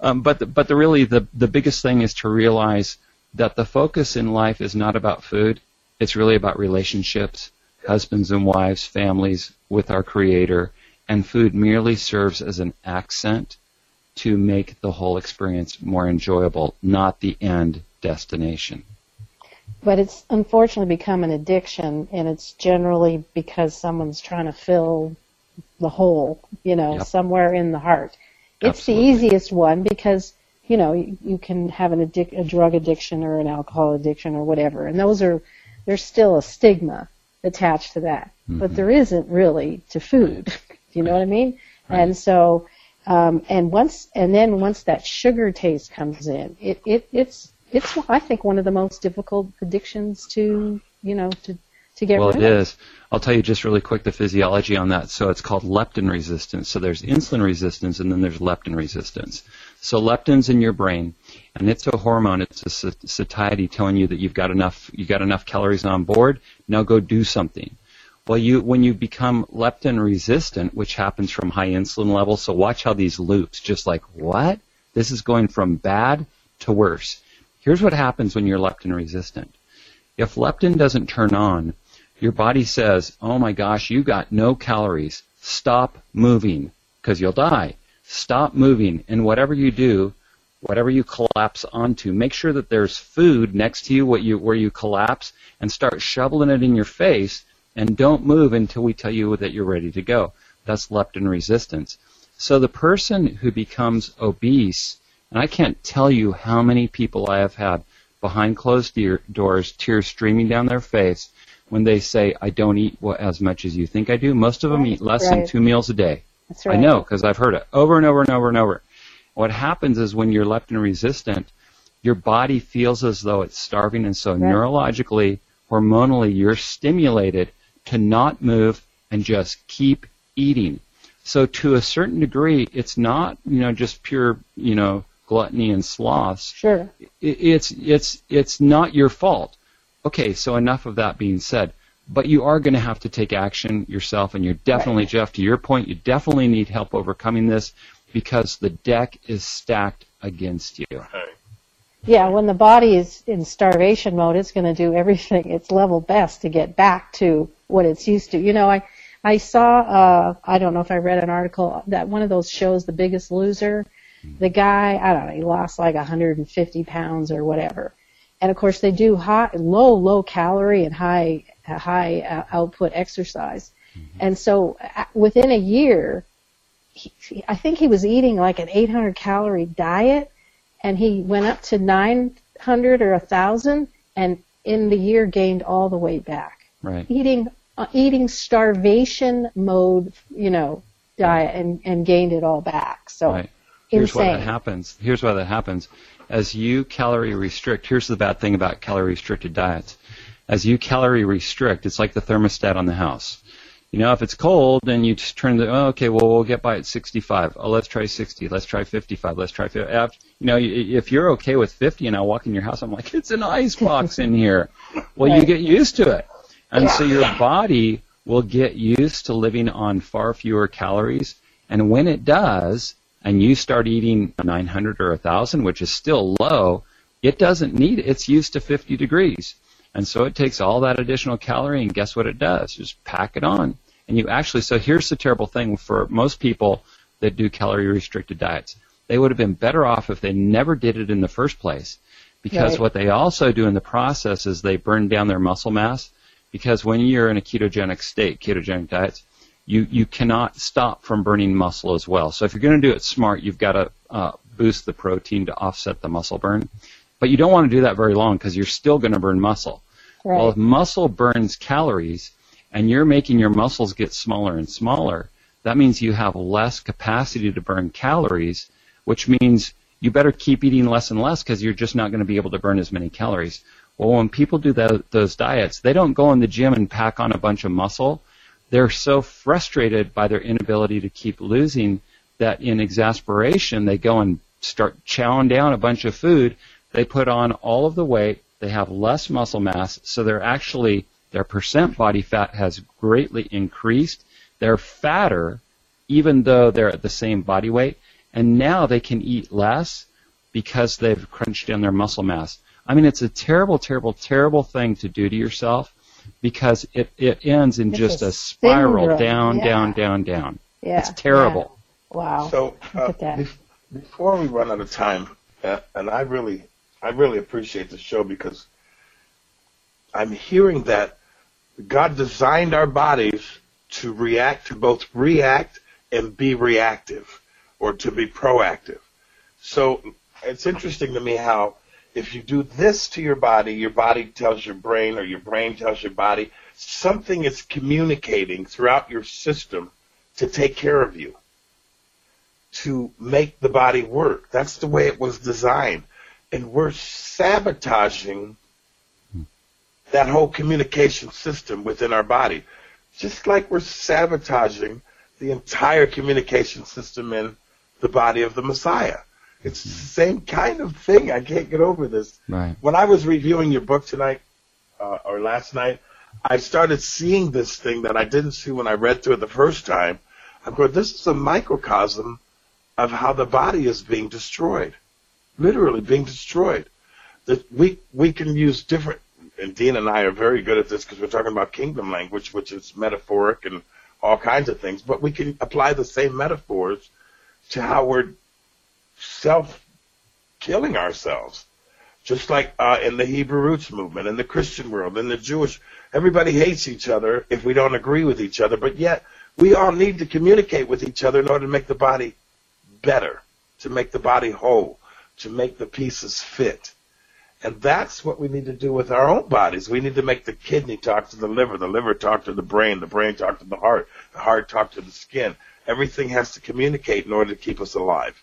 Um, but the, but the really the the biggest thing is to realize that the focus in life is not about food. It's really about relationships, husbands and wives, families with our Creator, and food merely serves as an accent to make the whole experience more enjoyable, not the end destination. But it's unfortunately become an addiction, and it's generally because someone's trying to fill the hole, you know, yep. somewhere in the heart. It's Absolutely. the easiest one because you know you, you can have an addic- a drug addiction or an alcohol addiction or whatever, and those are there's still a stigma attached to that, mm-hmm. but there isn't really to food. you know what I mean? Right. And so, um, and once and then once that sugar taste comes in, it, it it's it's I think one of the most difficult addictions to you know to to get well, rid of. Well, it is. I'll tell you just really quick the physiology on that. So it's called leptin resistance. So there's insulin resistance and then there's leptin resistance. So leptin's in your brain, and it's a hormone. It's a satiety telling you that you've got enough, you got enough calories on board. Now go do something. Well, you when you become leptin resistant, which happens from high insulin levels. So watch how these loops, just like what this is going from bad to worse. Here's what happens when you're leptin resistant. If leptin doesn't turn on, your body says, oh my gosh, you got no calories. Stop moving because you'll die. Stop moving. And whatever you do, whatever you collapse onto, make sure that there's food next to you, what you where you collapse, and start shoveling it in your face. And don't move until we tell you that you're ready to go. That's leptin resistance. So the person who becomes obese, and I can't tell you how many people I have had behind closed doors, tears streaming down their face, when they say, I don't eat as much as you think I do. Most of them eat less right. than two meals a day. That's right. I know because I've heard it over and over and over and over. What happens is when you're leptin resistant, your body feels as though it's starving, and so right. neurologically, hormonally, you're stimulated to not move and just keep eating. So to a certain degree, it's not you know just pure you know gluttony and sloth. Sure. It's it's it's not your fault. Okay, so enough of that being said. But you are going to have to take action yourself, and you're definitely, right. Jeff, to your point, you definitely need help overcoming this because the deck is stacked against you. Yeah, when the body is in starvation mode, it's going to do everything its level best to get back to what it's used to. You know, I I saw uh I don't know if I read an article that one of those shows, The Biggest Loser, hmm. the guy I don't know he lost like 150 pounds or whatever, and of course, they do high, low, low calorie and high, high uh, output exercise. Mm-hmm. And so uh, within a year, he, I think he was eating like an 800 calorie diet and he went up to 900 or 1000 and in the year gained all the weight back. Right. Eating, uh, eating starvation mode, you know, diet and, and gained it all back. So right. Here's insane. why that happens. Here's why that happens as you calorie restrict, here's the bad thing about calorie restricted diets. As you calorie restrict, it's like the thermostat on the house. You know, if it's cold, then you just turn the, oh, okay, well, we'll get by at 65. Oh, let's try 60. Let's try 55. Let's try 50. You know, if you're okay with 50 and I walk in your house, I'm like, it's an ice box in here. Well, you get used to it. And so your body will get used to living on far fewer calories. And when it does, and you start eating 900 or 1,000, which is still low, it doesn't need it. It's used to 50 degrees. And so it takes all that additional calorie, and guess what it does? Just pack it on. And you actually, so here's the terrible thing for most people that do calorie restricted diets. They would have been better off if they never did it in the first place. Because right. what they also do in the process is they burn down their muscle mass. Because when you're in a ketogenic state, ketogenic diets, you, you cannot stop from burning muscle as well. So if you're going to do it smart, you've got to uh, boost the protein to offset the muscle burn. But you don't want to do that very long because you're still going to burn muscle. Right. Well, if muscle burns calories and you're making your muscles get smaller and smaller, that means you have less capacity to burn calories, which means you better keep eating less and less because you're just not going to be able to burn as many calories. Well, when people do that, those diets, they don't go in the gym and pack on a bunch of muscle. They're so frustrated by their inability to keep losing that in exasperation, they go and start chowing down a bunch of food. They put on all of the weight. They have less muscle mass. So they're actually, their percent body fat has greatly increased. They're fatter, even though they're at the same body weight and now they can eat less because they've crunched down their muscle mass. I mean, it's a terrible, terrible, terrible thing to do to yourself because it, it ends in It's just a a spiral syndrome, down, yeah. down, down, down. Yeah. It's terrible. yeah. Wow. So Look uh, at that. before we run out of time, uh, and I really, I really appreciate the show because I'm hearing that God designed our bodies to react, to both react and be reactive, or to be proactive. So it's interesting to me how if you do this to your body, your body tells your brain, or your brain tells your body, something is communicating throughout your system to take care of you to make the body work. That's the way it was designed. And we're sabotaging that whole communication system within our body. Just like we're sabotaging the entire communication system in the body of the Messiah. It's the same kind of thing. I can't get over this. Right. When I was reviewing your book tonight, uh, or last night, I started seeing this thing that I didn't see when I read through it the first time. I'm going, this is a microcosm of how the body is being destroyed, literally being destroyed. That we we can use different, and Dean and I are very good at this because we're talking about kingdom language, which is metaphoric and all kinds of things. But we can apply the same metaphors to how we're self killing ourselves. Just like uh, in the Hebrew roots movement, in the Christian world, in the Jewish, everybody hates each other if we don't agree with each other, but yet we all need to communicate with each other in order to make the body better, to make the body whole, to make the pieces fit. And that's what we need to do with our own bodies. We need to make the kidney talk to the liver, the liver talk to the brain, the brain talk to the heart, the heart talk to the skin. Everything has to communicate in order to keep us alive.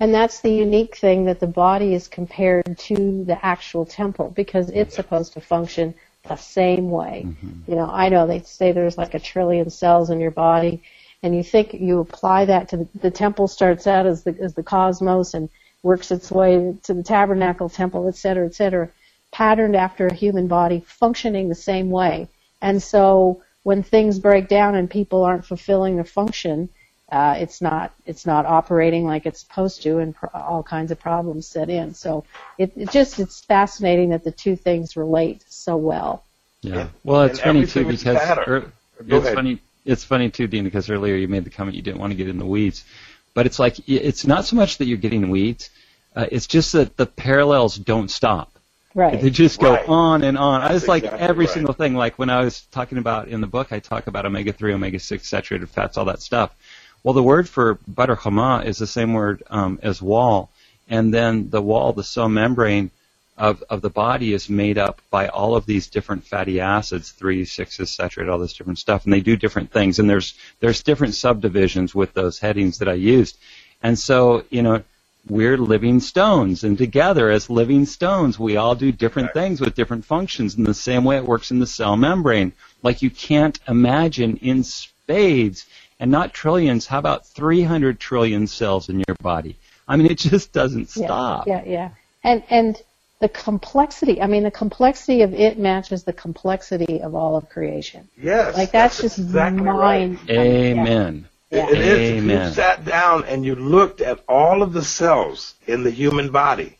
And that's the unique thing that the body is compared to the actual temple because it's supposed to function the same way. Mm-hmm. You know, I know they say there's like a trillion cells in your body, and you think you apply that to the, the temple starts out as the as the cosmos and works its way to the tabernacle temple, et cetera, et cetera, patterned after a human body, functioning the same way. And so when things break down and people aren't fulfilling their function, uh, it's not it's not operating like it's supposed to, and pro- all kinds of problems set in. So it, it just it's fascinating that the two things relate so well. Yeah. And- Well, it's and funny too because pattern. ear- Go it's ahead. funny. It's funny too, Dean, because earlier you made the comment you didn't want to get in the weeds, but it's like it's not so much that you're getting weeds. Uh, it's just that the parallels don't stop. Right. They just go Right. on and on. I just like exactly every right. single thing. Like when I was talking about in the book, I talk about omega three, omega six, saturated fats, all that stuff. Well, the word for butter chama is the same word um, as wall, and then the wall, the cell membrane of of the body, is made up by all of these different fatty acids, three, sixes, saturated, all this different stuff, and they do different things. And there's there's different subdivisions with those headings that I used, and so you know we're living stones, and together as living stones, we all do different things with different functions. In the same way, it works in the cell membrane. Like you can't imagine in spades and not trillions. How about 300 trillion cells in your body? I mean, it just doesn't Yeah, stop. Yeah, yeah. And and the complexity, I mean the complexity of it matches the complexity of all of creation. Yes. Like that's, just exactly right. mind. Amen. Yeah. It is. If you sat down and you looked at all of the cells in the human body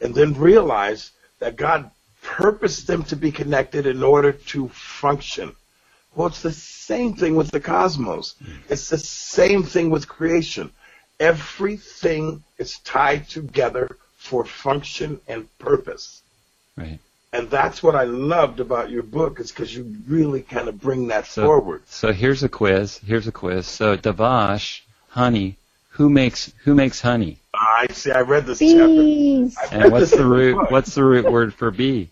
and then realized that God purposed them to be connected in order to function. Well, it's the same thing with the cosmos. Hmm. It's the same thing with creation. Everything is tied together for function and purpose. Right. And that's what I loved about your book is because you really kind of bring that So- forward. So here's a quiz. Here's a quiz. So Davash, honey, who makes who makes honey? I see. I read this chapter. Bees. I And what's the root? book. What's the root word for bee?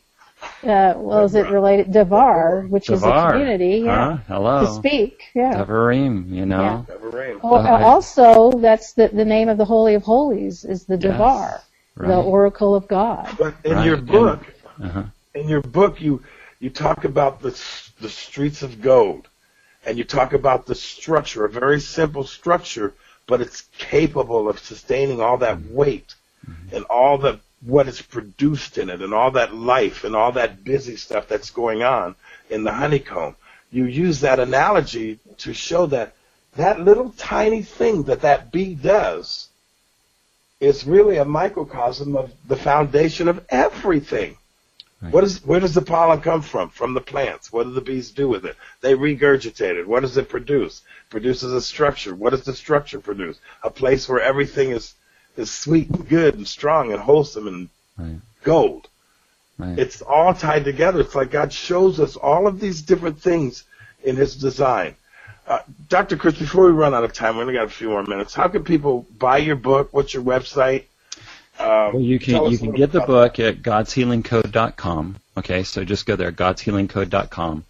Uh, well, is it related? Devar, which is a community, yeah. Huh? Hello. To speak, yeah. Davarim, you know. Never rain. Oh, Uh, also, that's the, the name of the Holy of Holies is the Yes. Devar, the Oracle of God. But in Right, your and- book, Uh-huh. in your book, you you talk about the the streets of gold, and you talk about the structure, a very simple structure, but it's capable of sustaining all that weight and all the what is produced in it, and all that life and all that busy stuff that's going on in the honeycomb. You use that analogy to show that that little tiny thing that that bee does is really a microcosm of the foundation of everything. Right. What is where does the pollen come from? From the plants. What do the bees do with it? They regurgitate it. What does it produce? Produces a structure. What does the structure produce? A place where everything is is sweet and good and strong and wholesome and Right. gold. Right. It's all tied together. It's like God shows us all of these different things in His design. Uh, Dr. Chris, before we run out of time, we only got a few more minutes. How can people buy your book? What's your website? Um, Well, you can you can get the book at godshealingcode.com. Okay, so just go there, godshealingcode.com.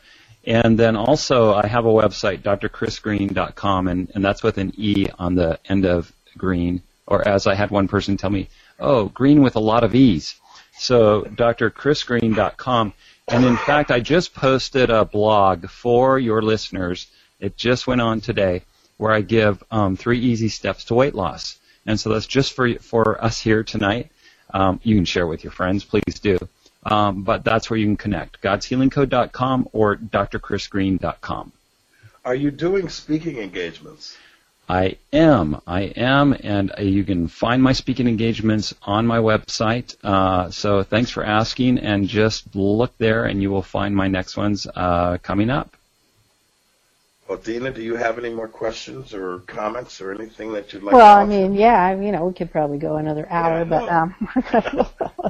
And then also I have a website, drchrisgreene.com, and, and that's with an E on the end of green. Or as I had one person tell me, oh, green with a lot of E's. So drchrisgreene.com. And in fact, I just posted a blog for your listeners. It just went on today where I give um, three easy steps to weight loss. And so that's just for for us here tonight. Um, you can share with your friends, please do. Um, but that's where you can connect. God'sHealingCode.com or drchrisgreene.com. Are you doing speaking engagements? I am. I am, and uh, you can find my speaking engagements on my website. Uh, so thanks for asking, and just look there, and you will find my next ones uh, coming up. Well, Dinah, do you have any more questions or comments or anything that you'd like Well, I mean, yeah, I- you know, we could probably go another hour, I but um,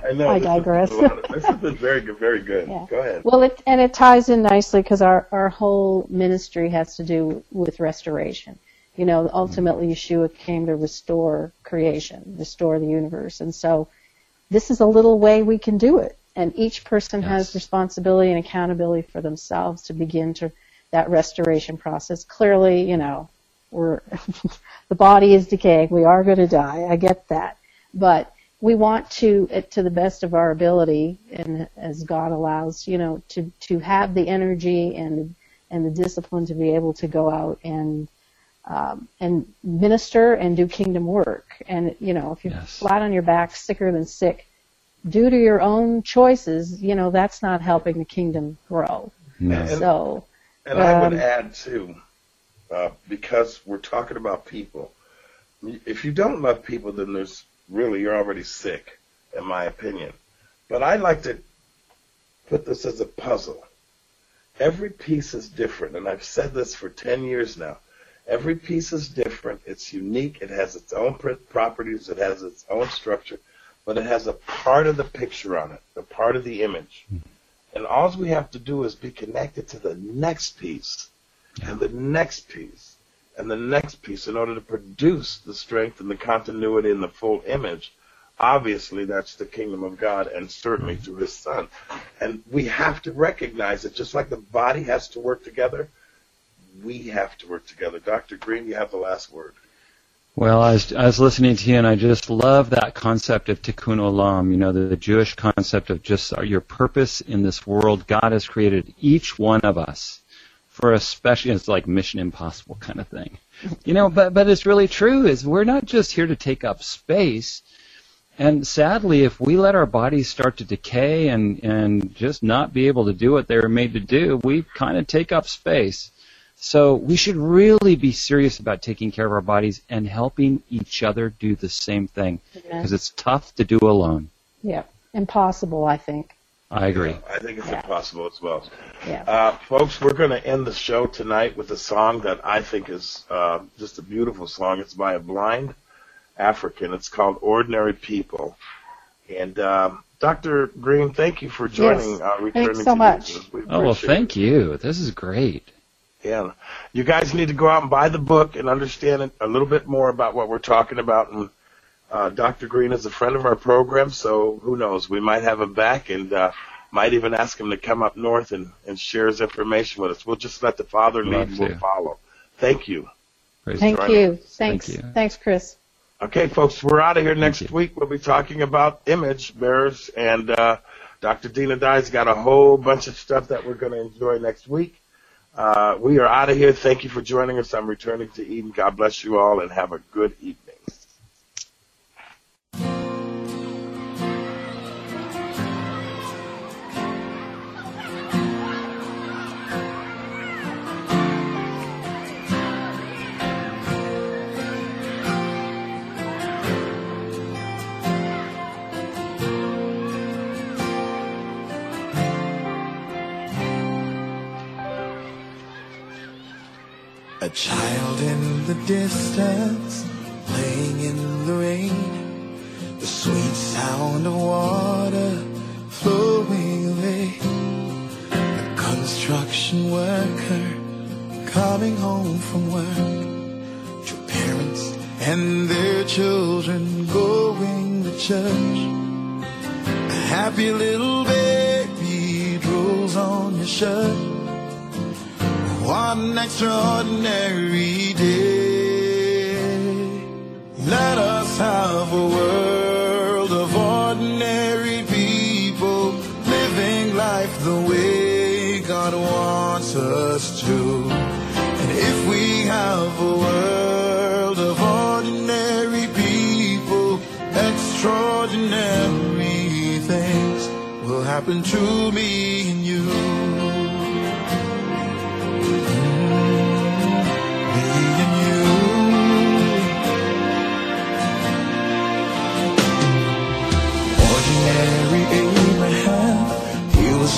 I know I digress. of- This has been very good, very good. Yeah. Go ahead. Well, it, and it ties in nicely because our, our whole ministry has to do with restoration. You know, ultimately Yeshua came to restore creation, restore the universe. And so this is a little way we can do it. And each person has responsibility and accountability for themselves to begin to that restoration process. Clearly, you know, we're the body is decaying. We are going to die. I get that. But we want to, to the best of our ability, and as God allows, you know, to to have the energy and and the discipline to be able to go out and um, and minister and do kingdom work. And you know, if you're Yes. flat on your back, sicker than sick, due to your own choices, you know, that's not helping the kingdom grow. No. So And I would Um, add too, uh, because we're talking about people. If you don't love people, then there's really you're already sick, in my opinion. But I like to put this as a puzzle. Every piece is different, and I've said this for ten years now. Every piece is different. It's unique. It has its own properties. It has its own structure, but it has a part of the picture on it, a part of the image. And all we have to do is be connected to the next piece, and the next piece, and the next piece in order to produce the strength and the continuity and the full image. Obviously, that's the kingdom of God, and certainly through His Son. And we have to recognize that just like the body has to work together, we have to work together. Dr. Greene, you have the last word. Well, I was, I was listening to you, and I just love that concept of tikkun olam. You know, the, the Jewish concept of just our, your purpose in this world. God has created each one of us for a special. It's like Mission Impossible kind of thing. You know, but but it's really true. Is we're not just here to take up space. And sadly, if we let our bodies start to decay and and just not be able to do what they were made to do, we kind of take up space. So we should really be serious about taking care of our bodies and helping each other do the same thing because it's tough to do alone. yeah, impossible, I think. I agree. I think it's Yeah. impossible as well. Yeah. Uh, folks, we're going to end the show tonight with a song that I think is uh, just a beautiful song. It's by a blind African. It's called Ordinary People. And um, Dr. Greene, thank you for joining Yes. uh, returning Thanks so to much. We Oh, well, thank it. you. This is great. Yeah. You guys need to go out and buy the book and understand it a little bit more about what we're talking about. And uh, Dr. Greene is a friend of our program, so who knows? We might have him back and uh, might even ask him to come up north and, and share his information with us. We'll just let the Father lead and we'll follow. Thank you. Praise Thank Right. you. Thanks. you. Thanks, Chris. Okay, folks, we're out of here next week. We'll be talking about image bearers, and uh, Dr. Dinah Dye's got a whole bunch of stuff that we're going to enjoy next week. Uh, we are out of here. Thank you for joining us. I'm returning to Eden. God bless you all, and have a good evening. A child in the distance, playing in the rain. The sweet sound of water flowing away. A construction worker coming home from work. Two parents and their children going to church. A happy little baby drools on your shirt. An extraordinary day. Let us have a world of ordinary people living life the way God wants us to. And if we have a world of ordinary people, extraordinary things will happen to me and you.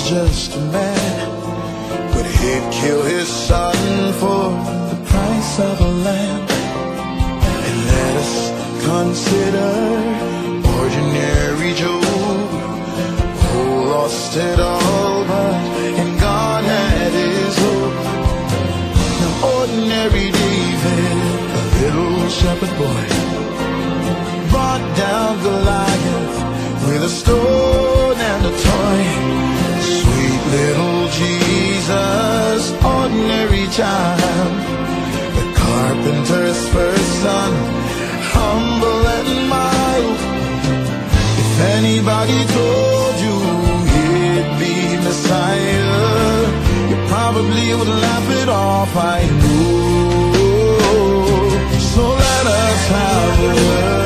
Just a man, but he'd kill his son for the price of a lamb. And let us consider ordinary Job, who lost it all, but in God had his hope. Now ordinary David, a little shepherd boy, brought down Goliath with a stone and a toy. Little Jesus, ordinary child, the carpenter's first son, humble and mild. If anybody told you he'd be Messiah, you probably would laugh it off, I know. So let us have a world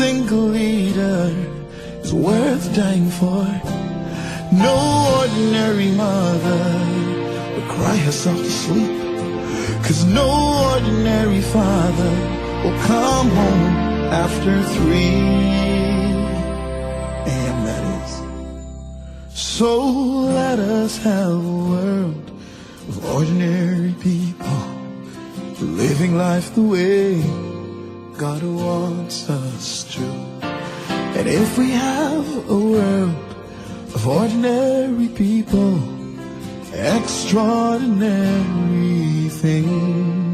single leader is worth dying for. No ordinary mother will cry herself to sleep. Cause no ordinary father will come home after three a.m. That is. So let us have a world of ordinary people living life the way God wants us to. And if we have a world of ordinary people, extraordinary things.